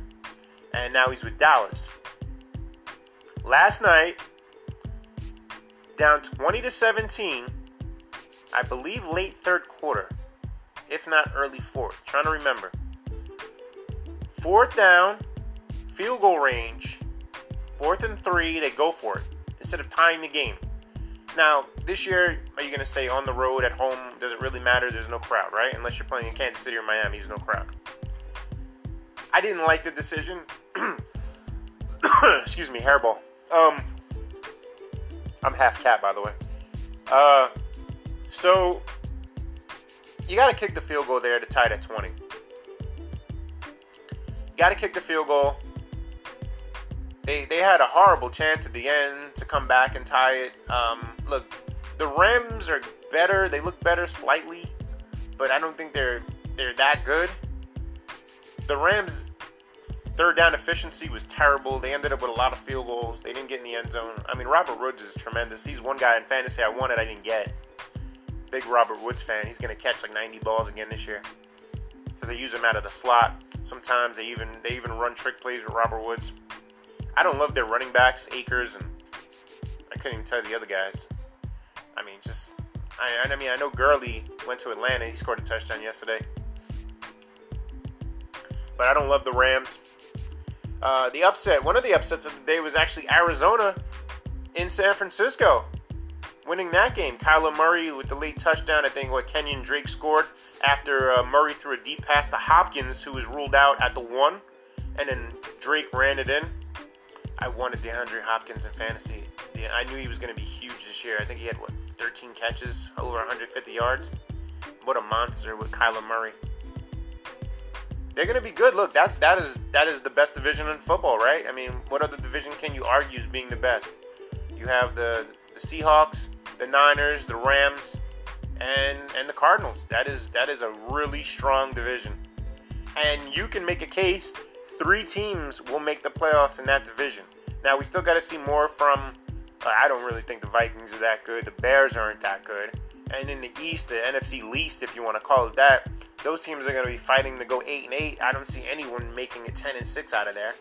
And now he's with Dallas. Last night, down 20 to 17. I believe late third quarter, if not early fourth. Trying to remember. Fourth down, field goal range, fourth and three, they go for it instead of tying the game. Now, this year, are you going to say on the road, at home, does it really matter? There's no crowd, right? Unless you're playing in Kansas City or Miami, there's no crowd. I didn't like the decision. Excuse me, hairball. Um, I'm half cat, by the way. Uh, so you got to kick the field goal there to tie it at 20. You got to kick the field goal. They they had a horrible chance at the end to come back and tie it. Um, look, the Rams are better. They look better slightly, but I don't think they're they're that good. The Rams third down efficiency was terrible. They ended up with a lot of field goals. They didn't get in the end zone. I mean, Robert Woods is tremendous. He's one guy in fantasy I wanted, I didn't get. Big Robert Woods fan. He's going to catch like 90 balls again this year because they use him out of the slot. Sometimes they even they even run trick plays with Robert Woods. I don't love their running backs, Akers, and I couldn't even tell the other guys. I mean, just I, I mean, I know Gurley went to Atlanta. He scored a touchdown yesterday, but I don't love the Rams. Uh, the upset, one of the upsets of the day was actually Arizona in San Francisco, winning that game. Kyler Murray with the late touchdown. I think what Kenyan Drake scored after uh, Murray threw a deep pass to Hopkins, who was ruled out at the one, and then Drake ran it in. I wanted DeAndre Hopkins in fantasy. I knew he was going to be huge this year. I think he had what 13 catches, over 150 yards. What a monster with Kyler Murray. They're going to be good. Look, that that is that is the best division in football, right? I mean, what other division can you argue as being the best? You have the the Seahawks, the Niners, the Rams, and and the Cardinals. That is that is a really strong division. And you can make a case three teams will make the playoffs in that division. Now we still got to see more from. Uh, I don't really think the Vikings are that good. The Bears aren't that good. And in the East, the NFC least, if you want to call it that, those teams are going to be fighting to go eight and eight. I don't see anyone making a ten and six out of there.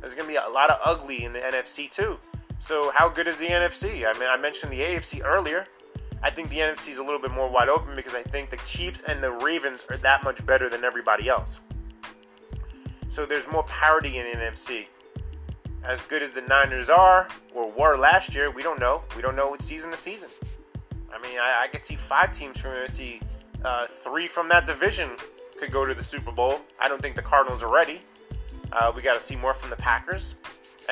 There's going to be a lot of ugly in the NFC too. So how good is the NFC? I mean, I mentioned the AFC earlier. I think the NFC is a little bit more wide open because I think the Chiefs and the Ravens are that much better than everybody else. So there's more parity in NFC. As good as the Niners are, or were last year, we don't know. We don't know what season to season. I mean, I, I could see five teams from NFC. Uh, three from that division could go to the Super Bowl. I don't think the Cardinals are ready. Uh, we got to see more from the Packers,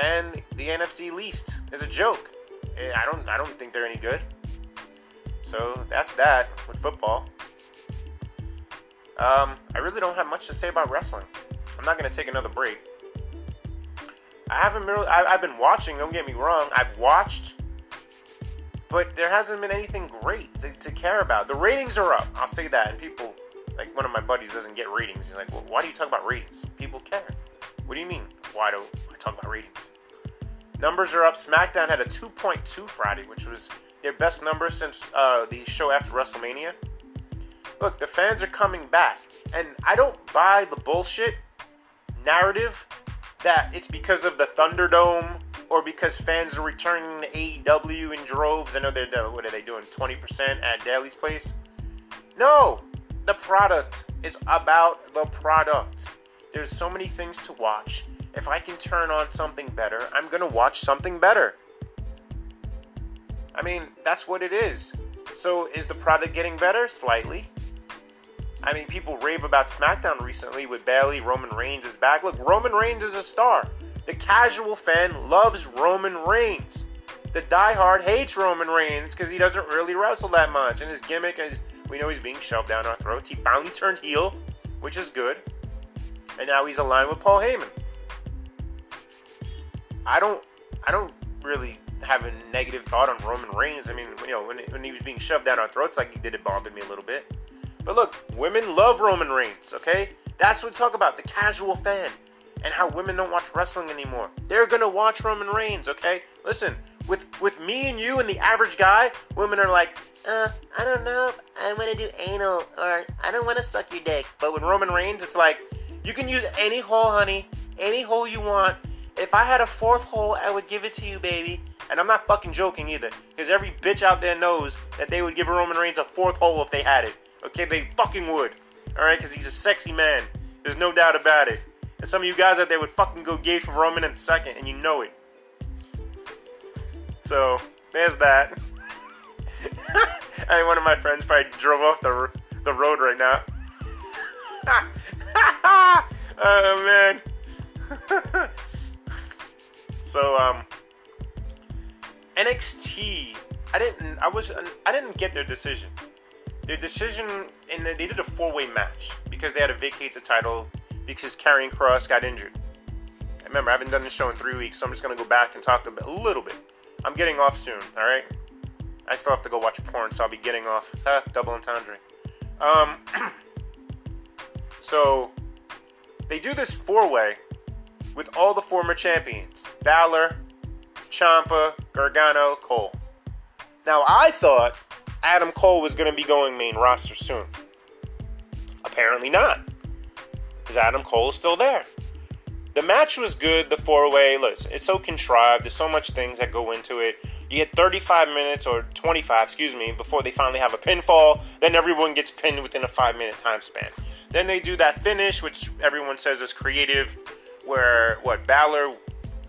and the NFC least is a joke. Eh, I don't, I don't think they're any good. So that's that with football. Um, I really don't have much to say about wrestling. I'm not to take another break. I haven't really, I, have been watching, don't get me wrong. I've watched, but there hasn't been anything great to, to, care about. The ratings are up, I'll say that. And people, like one of my buddies doesn't get ratings. He's like, well, why do you talk about ratings? People care. What do you mean, why do I talk about ratings? Numbers are up. SmackDown had a 2.2 Friday, which was their best number since uh, the show after WrestleMania. Look, the fans are coming back. And I don't buy the bullshit narrative that it's because of the Thunderdome or because fans are returning to AEW in droves. I know they're what are they doing? Twenty percent at Daily's Place. No, the product. It's about the product. There's so many things to watch. If I can turn on something better, I'm gonna watch something better. I mean, that's what it is. So, is the product getting better? Slightly. I mean, people rave about SmackDown recently with Bayley. Roman Reigns is back. Look, Roman Reigns is a star. The casual fan loves Roman Reigns. The diehard hates Roman Reigns because he doesn't really wrestle that much. And his gimmick is we know he's being shoved down our throats. He finally turned heel, which is good. And now he's aligned with Paul Heyman. I don't I don't really have a negative thought on Roman Reigns. I mean, you know, when, when he was being shoved down our throats like he did, it bothered me a little bit. But look, women love Roman Reigns, okay? That's what we talk about, the casual fan. And how women don't watch wrestling anymore. They're gonna watch Roman Reigns, okay? Listen, with with me and you and the average guy, women are like, uh, I don't know if I wanna do anal or I don't wanna suck your dick. But with Roman Reigns, it's like, you can use any hole, honey, any hole you want. If I had a fourth hole, I would give it to you, baby. And I'm not fucking joking either, because every bitch out there knows that they would give Roman Reigns a fourth hole if they had it. Okay, they fucking would. Alright, because he's a sexy man. There's no doubt about it. And some of you guys out there would fucking go gay for Roman in a second, and you know it. So, there's that. and one of my friends probably drove off the, the road right now. oh, man. so, um, NXT, I didn't, I was, I didn't get their decision. Their decision, and they did a four-way match because they had to vacate the title because Karrion Kross got injured. Remember, I haven't done the show in three weeks, so I'm just gonna go back and talk a, bit, a little bit. I'm getting off soon, all right? I still have to go watch porn, so I'll be getting off. Huh, double entendre. Um, so they do this four-way with all the former champions: Balor, Ciampa, Gargano, Cole. Now I thought Adam Cole was going to be going main roster soon. Apparently not. Because Adam Cole is still there. The match was good, the four way. Look, it's so contrived. There's so much things that go into it. You get 35 minutes or 25, excuse me, before they finally have a pinfall. Then everyone gets pinned within a five minute time span. Then they do that finish, which everyone says is creative, where what Balor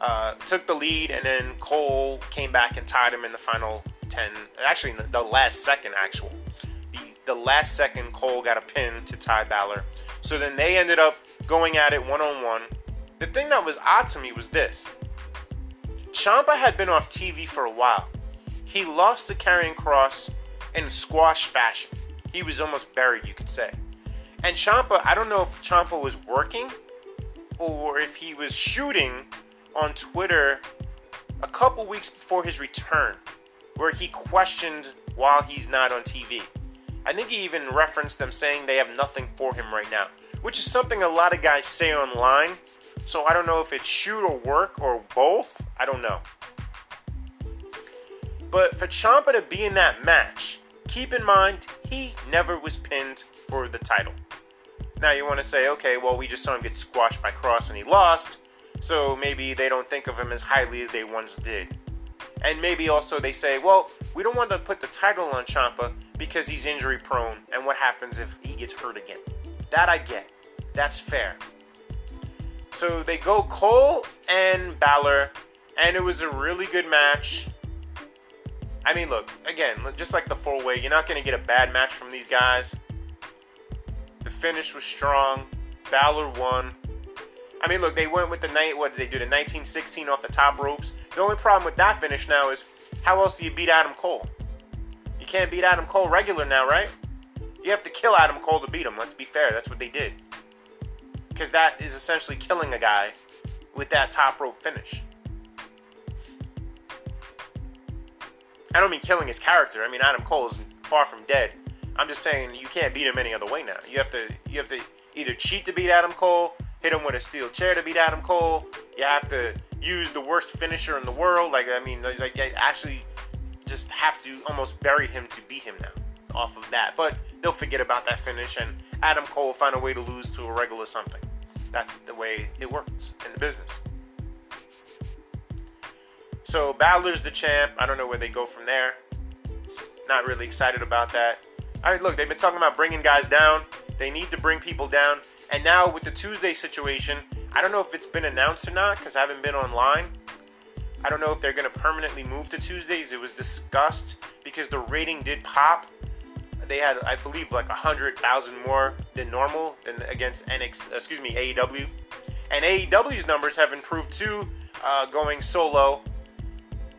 uh, took the lead and then Cole came back and tied him in the final 10, actually the last second actual. The, the last second Cole got a pin to tie Balor. So then they ended up going at it one on one. The thing that was odd to me was this. Ciampa had been off TV for a while. He lost to Karrion Kross in squash fashion. He was almost buried, you could say. And Ciampa, I don't know if Ciampa was working or if he was shooting on Twitter a couple weeks before his return where he questioned while he's not on TV. I think he even referenced them saying they have nothing for him right now, which is something a lot of guys say online. So I don't know if it's shoot or work or both. I don't know. But for Ciampa to be in that match, keep in mind he never was pinned for the title. Now you want to say, okay, well we just saw him get squashed by Kross and he lost, so maybe they don't think of him as highly as they once did. And maybe also they say, well, we don't want to put the title on Ciampa because he's injury prone. And what happens if he gets hurt again? That I get. That's fair. So they go Cole and Balor, and it was a really good match. I mean, look, again, just like the four way, you're not going to get a bad match from these guys. The finish was strong. Balor won. I mean, look, they went with the night. What did they do? The 1916 off the top ropes. The only problem with that finish now is how else do you beat Adam Cole? You can't beat Adam Cole regular now, right? You have to kill Adam Cole to beat him. Let's be fair. That's what they did. Because that is essentially killing a guy with that top rope finish. I don't mean killing his character. I mean Adam Cole is far from dead. I'm just saying you can't beat him any other way now. You have to you have to either cheat to beat Adam Cole hit him with a steel chair to beat Adam Cole. You have to use the worst finisher in the world. Like I mean, like you actually just have to almost bury him to beat him now off of that. But they'll forget about that finish, and Adam Cole will find a way to lose to a regular something. That's the way it works in the business. So Balor's the champ. I don't know where they go from there. Not really excited about that. I mean, look, they've been talking about bringing guys down. They need to bring people down. And now with the Tuesday situation, I don't know if it's been announced or not because I haven't been online. I don't know if they're going to permanently move to Tuesdays. It was discussed because the rating did pop. They had, I believe, like 100,000 more than normal than against NX, excuse me, AEW. And AEW's numbers have improved too, uh, going solo.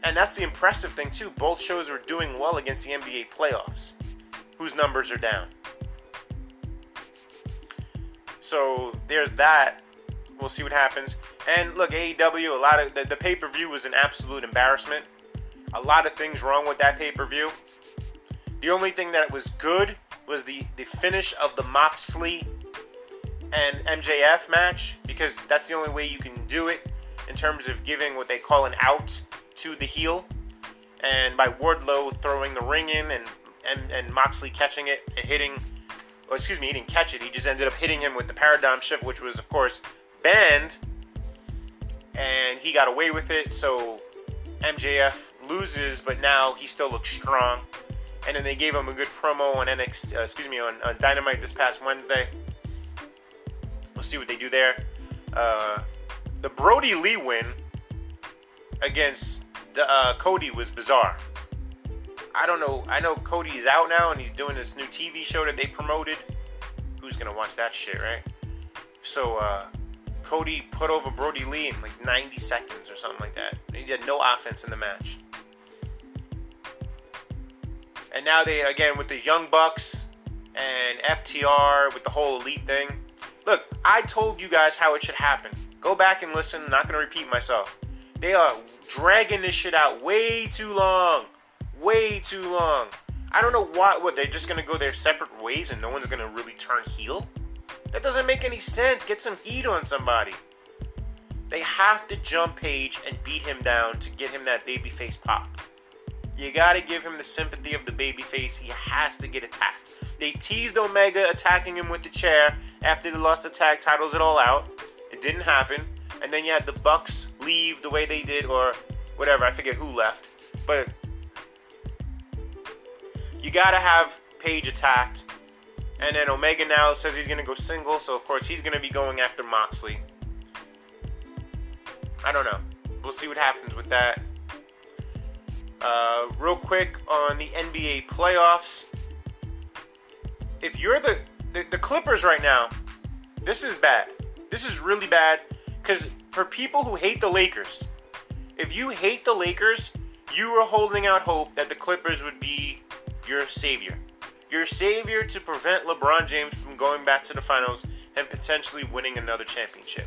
And that's the impressive thing too. Both shows are doing well against the NBA playoffs, whose numbers are down. So there's that. We'll see what happens. And look, AEW, a lot of the, the pay per view was an absolute embarrassment. A lot of things wrong with that pay per view. The only thing that was good was the, the finish of the Moxley and MJF match because that's the only way you can do it in terms of giving what they call an out to the heel. And by Wardlow throwing the ring in and, and, and Moxley catching it and hitting well, excuse me, he didn't catch it. He just ended up hitting him with the paradigm shift, which was, of course, banned, and he got away with it. So MJF loses, but now he still looks strong. And then they gave him a good promo on NXT, uh, excuse me, on, on, Dynamite this past Wednesday. We'll see what they do there. Uh, the Brodie Lee win against uh, Cody was bizarre. I don't know. I know Cody's out now and he's doing this new TV show that they promoted. Who's gonna watch that shit, right? So uh, Cody put over Brodie Lee in like 90 seconds or something like that. He had no offense in the match. And now they again with the Young Bucks and FTR with the whole elite thing. Look, I told you guys how it should happen. Go back and listen. I'm not gonna repeat myself. They are dragging this shit out way too long. Way too long. I don't know why. What they're just gonna go their separate ways and no one's gonna really turn heel? That doesn't make any sense. Get some heat on somebody. They have to jump Page and beat him down to get him that babyface pop. You gotta give him the sympathy of the babyface. He has to get attacked. They teased Omega attacking him with the chair after they lost the tag titles it all out. It didn't happen. And then you had the Bucks leave the way they did, or whatever. I forget who left. But you gotta have Page attacked. And then Omega now says he's gonna go single, so of course he's gonna be going after Moxley. I don't know. We'll see what happens with that. Uh, real quick on the NBA playoffs. If you're the, the, the Clippers right now, this is bad. This is really bad because for people who hate the Lakers, if you hate the Lakers, you were holding out hope that the Clippers would be your savior. Your savior to prevent LeBron James from going back to the finals and potentially winning another championship.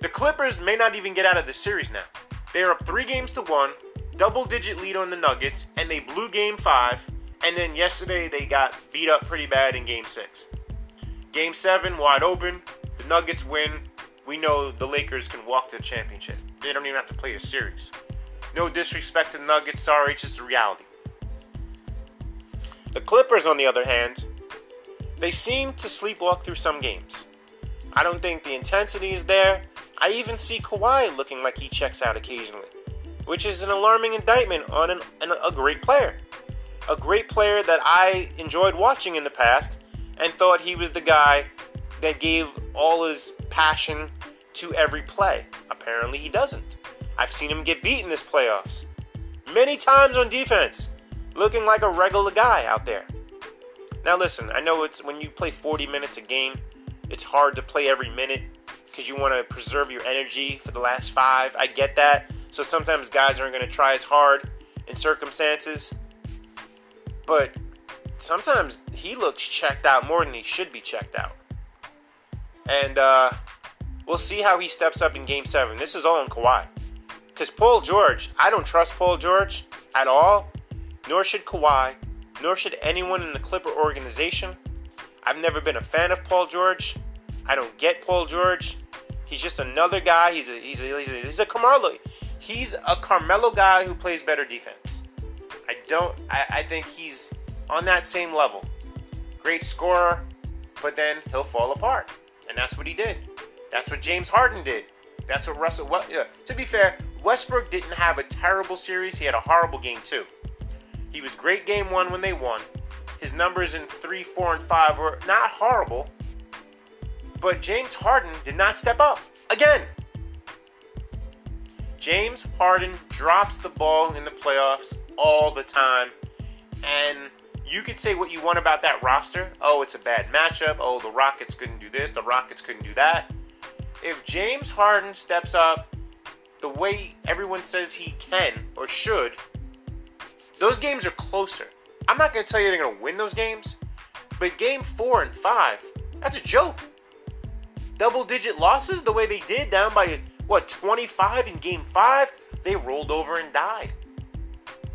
The Clippers may not even get out of the series now. They are up three games to one double digit lead on the Nuggets, and they blew game five. And then yesterday they got beat up pretty bad in game six. Game seven, wide open. The Nuggets win. We know the Lakers can walk the championship. They don't even have to play a series. No disrespect to the Nuggets, sorry, it's just the reality. The Clippers, on the other hand, they seem to sleepwalk through some games. I don't think the intensity is there. I even see Kawhi looking like he checks out occasionally which is an alarming indictment on an, an, a great player. A great player that I enjoyed watching in the past and thought he was the guy that gave all his passion to every play. Apparently, he doesn't. I've seen him get beat in this playoffs many times on defense, looking like a regular guy out there. Now, listen, I know it's when you play 40 minutes a game, it's hard to play every minute because you want to preserve your energy for the last five. I get that. So sometimes guys aren't going to try as hard in circumstances. But sometimes he looks checked out more than he should be checked out. And uh, we'll see how he steps up in game seven. This is all on Kawhi. Because Paul George, I don't trust Paul George at all, nor should Kawhi, nor should anyone in the Clipper organization. I've never been a fan of Paul George. I don't get Paul George. He's just another guy. He's a he's a he's a, he's a Carmelo he's a Carmelo guy who plays better defense. I don't. I, I think he's on that same level. Great scorer, but then he'll fall apart, and that's what he did. That's what James Harden did. That's what Russell. Well, yeah, to be fair, Westbrook didn't have a terrible series. He had a horrible game too. He was great game one when they won. His numbers in three, four, and five were not horrible. But James Harden did not step up again. James Harden drops the ball in the playoffs all the time. And you could say what you want about that roster. Oh, it's a bad matchup. Oh, the Rockets couldn't do this. The Rockets couldn't do that. If James Harden steps up the way everyone says he can or should, those games are closer. I'm not going to tell you they're going to win those games, but game four and five, that's a joke. Double digit losses the way they did, down by what, 25 in game five? They rolled over and died.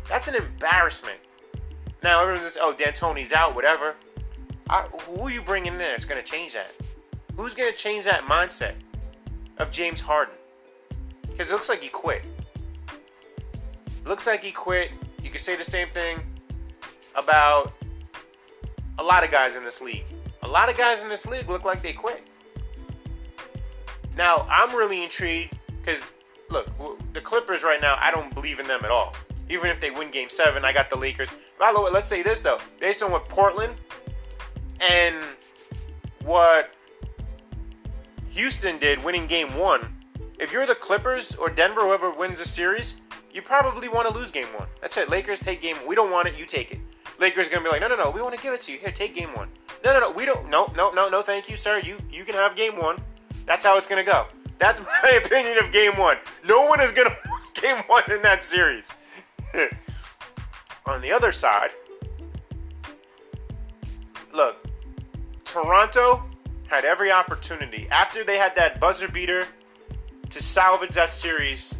That's an embarrassment. Now, everyone's just, oh, D'Antoni's out, whatever. I, who are you bringing in there that's going to change that? Who's going to change that mindset of James Harden? Because it looks like he quit. Looks like he quit. You could say the same thing about a lot of guys in this league. A lot of guys in this league look like they quit. Now, I'm really intrigued because look, the Clippers right now, I don't believe in them at all. Even if they win Game Seven, I got the Lakers. By the way, let's say this though, based on what Portland and what Houston did winning Game One, if you're the Clippers or Denver, whoever wins the series, you probably want to lose Game One. That's it. Lakers take Game. One. We don't want it. You take it. Lakers gonna be like, no, no, no. We want to give it to you. Here, take Game One. No, no, no. We don't. No, no, no, no. Thank you, sir. You you can have Game One. That's how it's gonna go. That's my opinion of Game One. No one is gonna Game One in that series. On the other side, look, Toronto had every opportunity after they had that buzzer beater to salvage that series,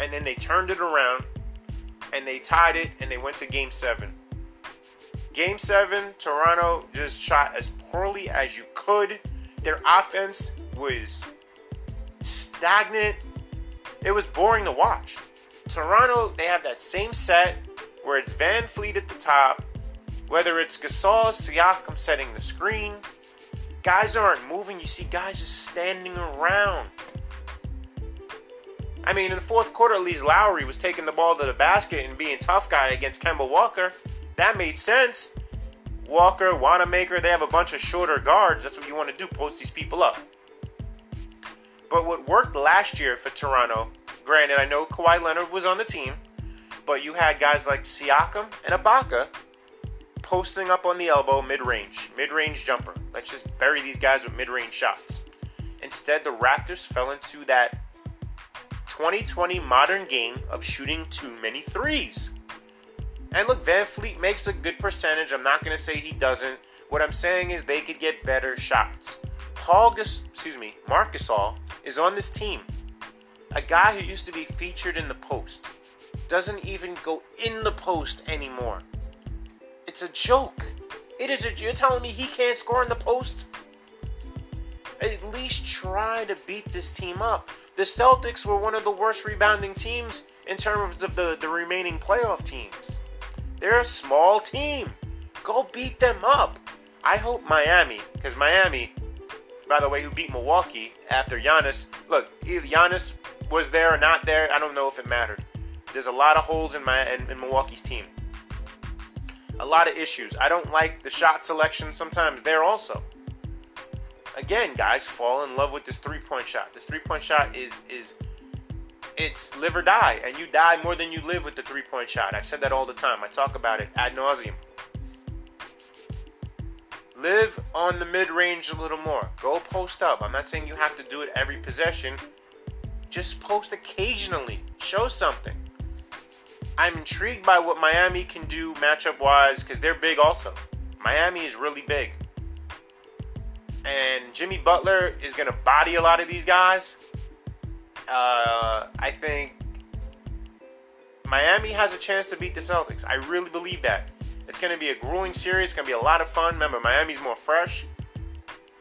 and then they turned it around and they tied it and they went to game seven. Game seven, Toronto just shot as poorly as you could. Their offense was stagnant. It was boring to watch. Toronto, they have that same set where it's VanVleet at the top, whether it's Gasol, Siakam setting the screen. Guys aren't moving. You see guys just standing around. I mean, in the fourth quarter, at least Lowry was taking the ball to the basket and being tough guy against Kemba Walker. That made sense. Walker, Wanamaker, they have a bunch of shorter guards. That's what you want to do, post these people up. But what worked last year for Toronto Granted, I know Kawhi Leonard was on the team, but you had guys like Siakam and Ibaka posting up on the elbow mid range, mid range jumper. Let's just bury these guys with mid range shots. Instead, the Raptors fell into that 2020 modern game of shooting too many threes. And look, VanVleet makes a good percentage. I'm not going to say he doesn't. What I'm saying is they could get better shots. Paul, excuse me, Marc Gasol is on this team a guy who used to be featured in the post doesn't even go in the post anymore. It's a joke. It is a. You're telling me he can't score in the post? At least try to beat this team up. The Celtics were one of the worst rebounding teams in terms of the, the remaining playoff teams. They're a small team. Go beat them up. I hope Miami, because Miami, by the way, who beat Milwaukee after Giannis. Look, Giannis was there or not there, I don't know if it mattered. There's a lot of holes in my in, in Milwaukee's team. A lot of issues. I don't like the shot selection sometimes there also. Again, guys, fall in love with this three-point shot. This three-point shot is is it's live or die, and you die more than you live with the three-point shot. I've said that all the time. I talk about it ad nauseum. Live on the mid range a little more. Go post up. I'm not saying you have to do it every possession. Just post occasionally. Show something. I'm intrigued by what Miami can do matchup wise because they're big also. Miami is really big. And Jimmy Butler is going to body a lot of these guys. Uh, I think Miami has a chance to beat the Celtics. I really believe that. It's going to be a grueling series. It's going to be a lot of fun. Remember, Miami's more fresh.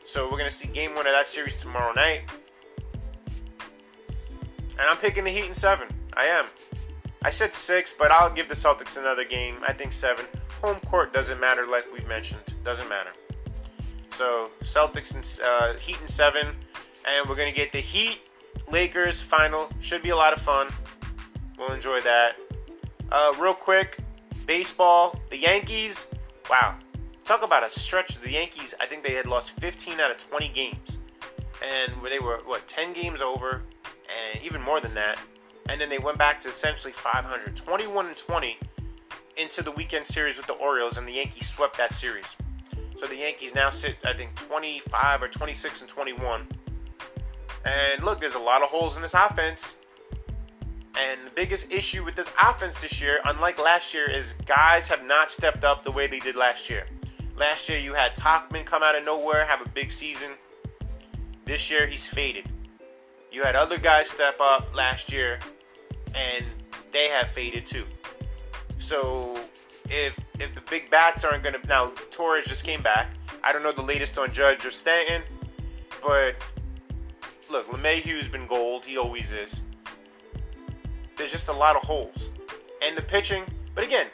So we're going to see game one of that series tomorrow night. And I'm picking the Heat in seven. I am. I said six, but I'll give the Celtics another game. I think seven. Home court doesn't matter, like we've mentioned. Doesn't matter. So Celtics and uh, Heat in seven, and we're gonna get the Heat Lakers final. Should be a lot of fun. We'll enjoy that. Uh, real quick, baseball. The Yankees. Wow, talk about a stretch. The Yankees. I think they had lost 15 out of 20 games, and they were what 10 games over and even more than that. And then they went back to essentially 500, 21 and 20 into the weekend series with the Orioles, and the Yankees swept that series. So the Yankees now sit, I think, 25 or 26 and 21. And look, there's a lot of holes in this offense. And the biggest issue with this offense this year, unlike last year, is guys have not stepped up the way they did last year. Last year, you had Tauchman come out of nowhere, have a big season. This year, he's faded. You had other guys step up last year, and they have faded too. So if if the big bats aren't gonna now Torres just came back. I don't know the latest on Judge or Stanton, but look, LeMahieu's been gold. He always is. There's just a lot of holes, and the pitching. But again,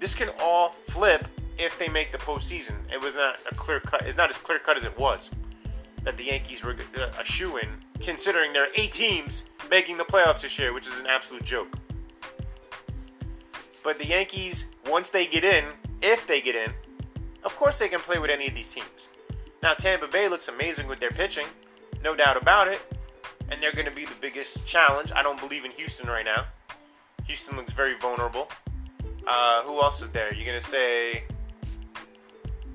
this can all flip if they make the postseason. It was not a clear cut. It's not as clear cut as it was. that the Yankees were uh, a shoe in, considering there are eight teams making the playoffs this year, which is an absolute joke. But the Yankees, once they get in, if they get in, of course they can play with any of these teams. Now, Tampa Bay looks amazing with their pitching, no doubt about it, and they're going to be the biggest challenge. I don't believe in Houston right now. Houston looks very vulnerable. Uh, who else is there? You're going to say,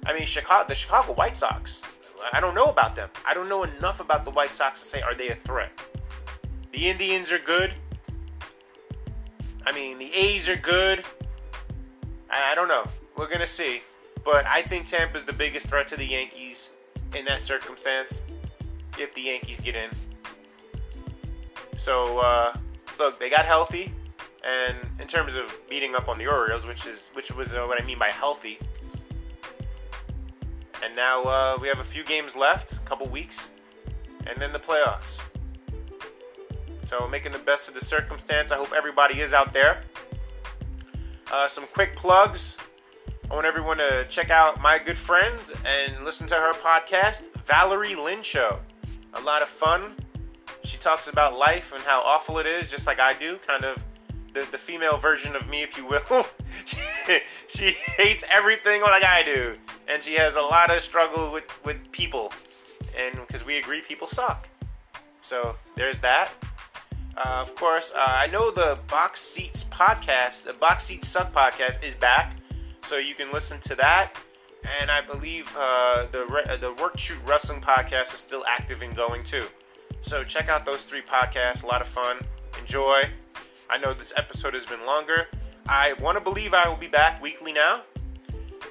I mean, Chicago, the Chicago White Sox. I don't know about them. I don't know enough about the White Sox to say, are they a threat? The Indians are good. I mean, the A's are good. I, I don't know. We're going to see. But I think Tampa's the biggest threat to the Yankees in that circumstance if the Yankees get in. So, uh, look, they got healthy. And in terms of beating up on the Orioles, which is which was uh, what I mean by healthy, and now uh, we have a few games left, a couple weeks, and then the playoffs. So making the best of the circumstance. I hope everybody is out there. Uh, some quick plugs. I want everyone to check out my good friend and listen to her podcast, Valerie Lynn Show. A lot of fun. She talks about life and how awful it is, just like I do. Kind of the, the female version of me, if you will. she, she hates everything like I do, and she has a lot of struggle with with people, and because we agree people suck. So there's that. Uh, of course, uh, I know the Box Seats podcast, the Box Seats Suck podcast, is back, so you can listen to that. And I believe uh, the re- the Work Shoot Wrestling podcast is still active and going too. So check out those three podcasts. A lot of fun. Enjoy. I know this episode has been longer. I want to believe I will be back weekly now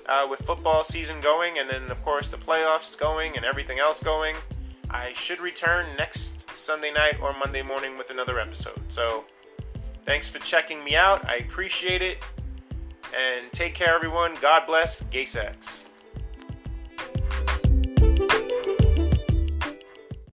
uh, with football season going, and then of course the playoffs going and everything else going. I should return next Sunday night or Monday morning with another episode. So, thanks for checking me out. I appreciate it. And take care, everyone. God bless. Gay sex.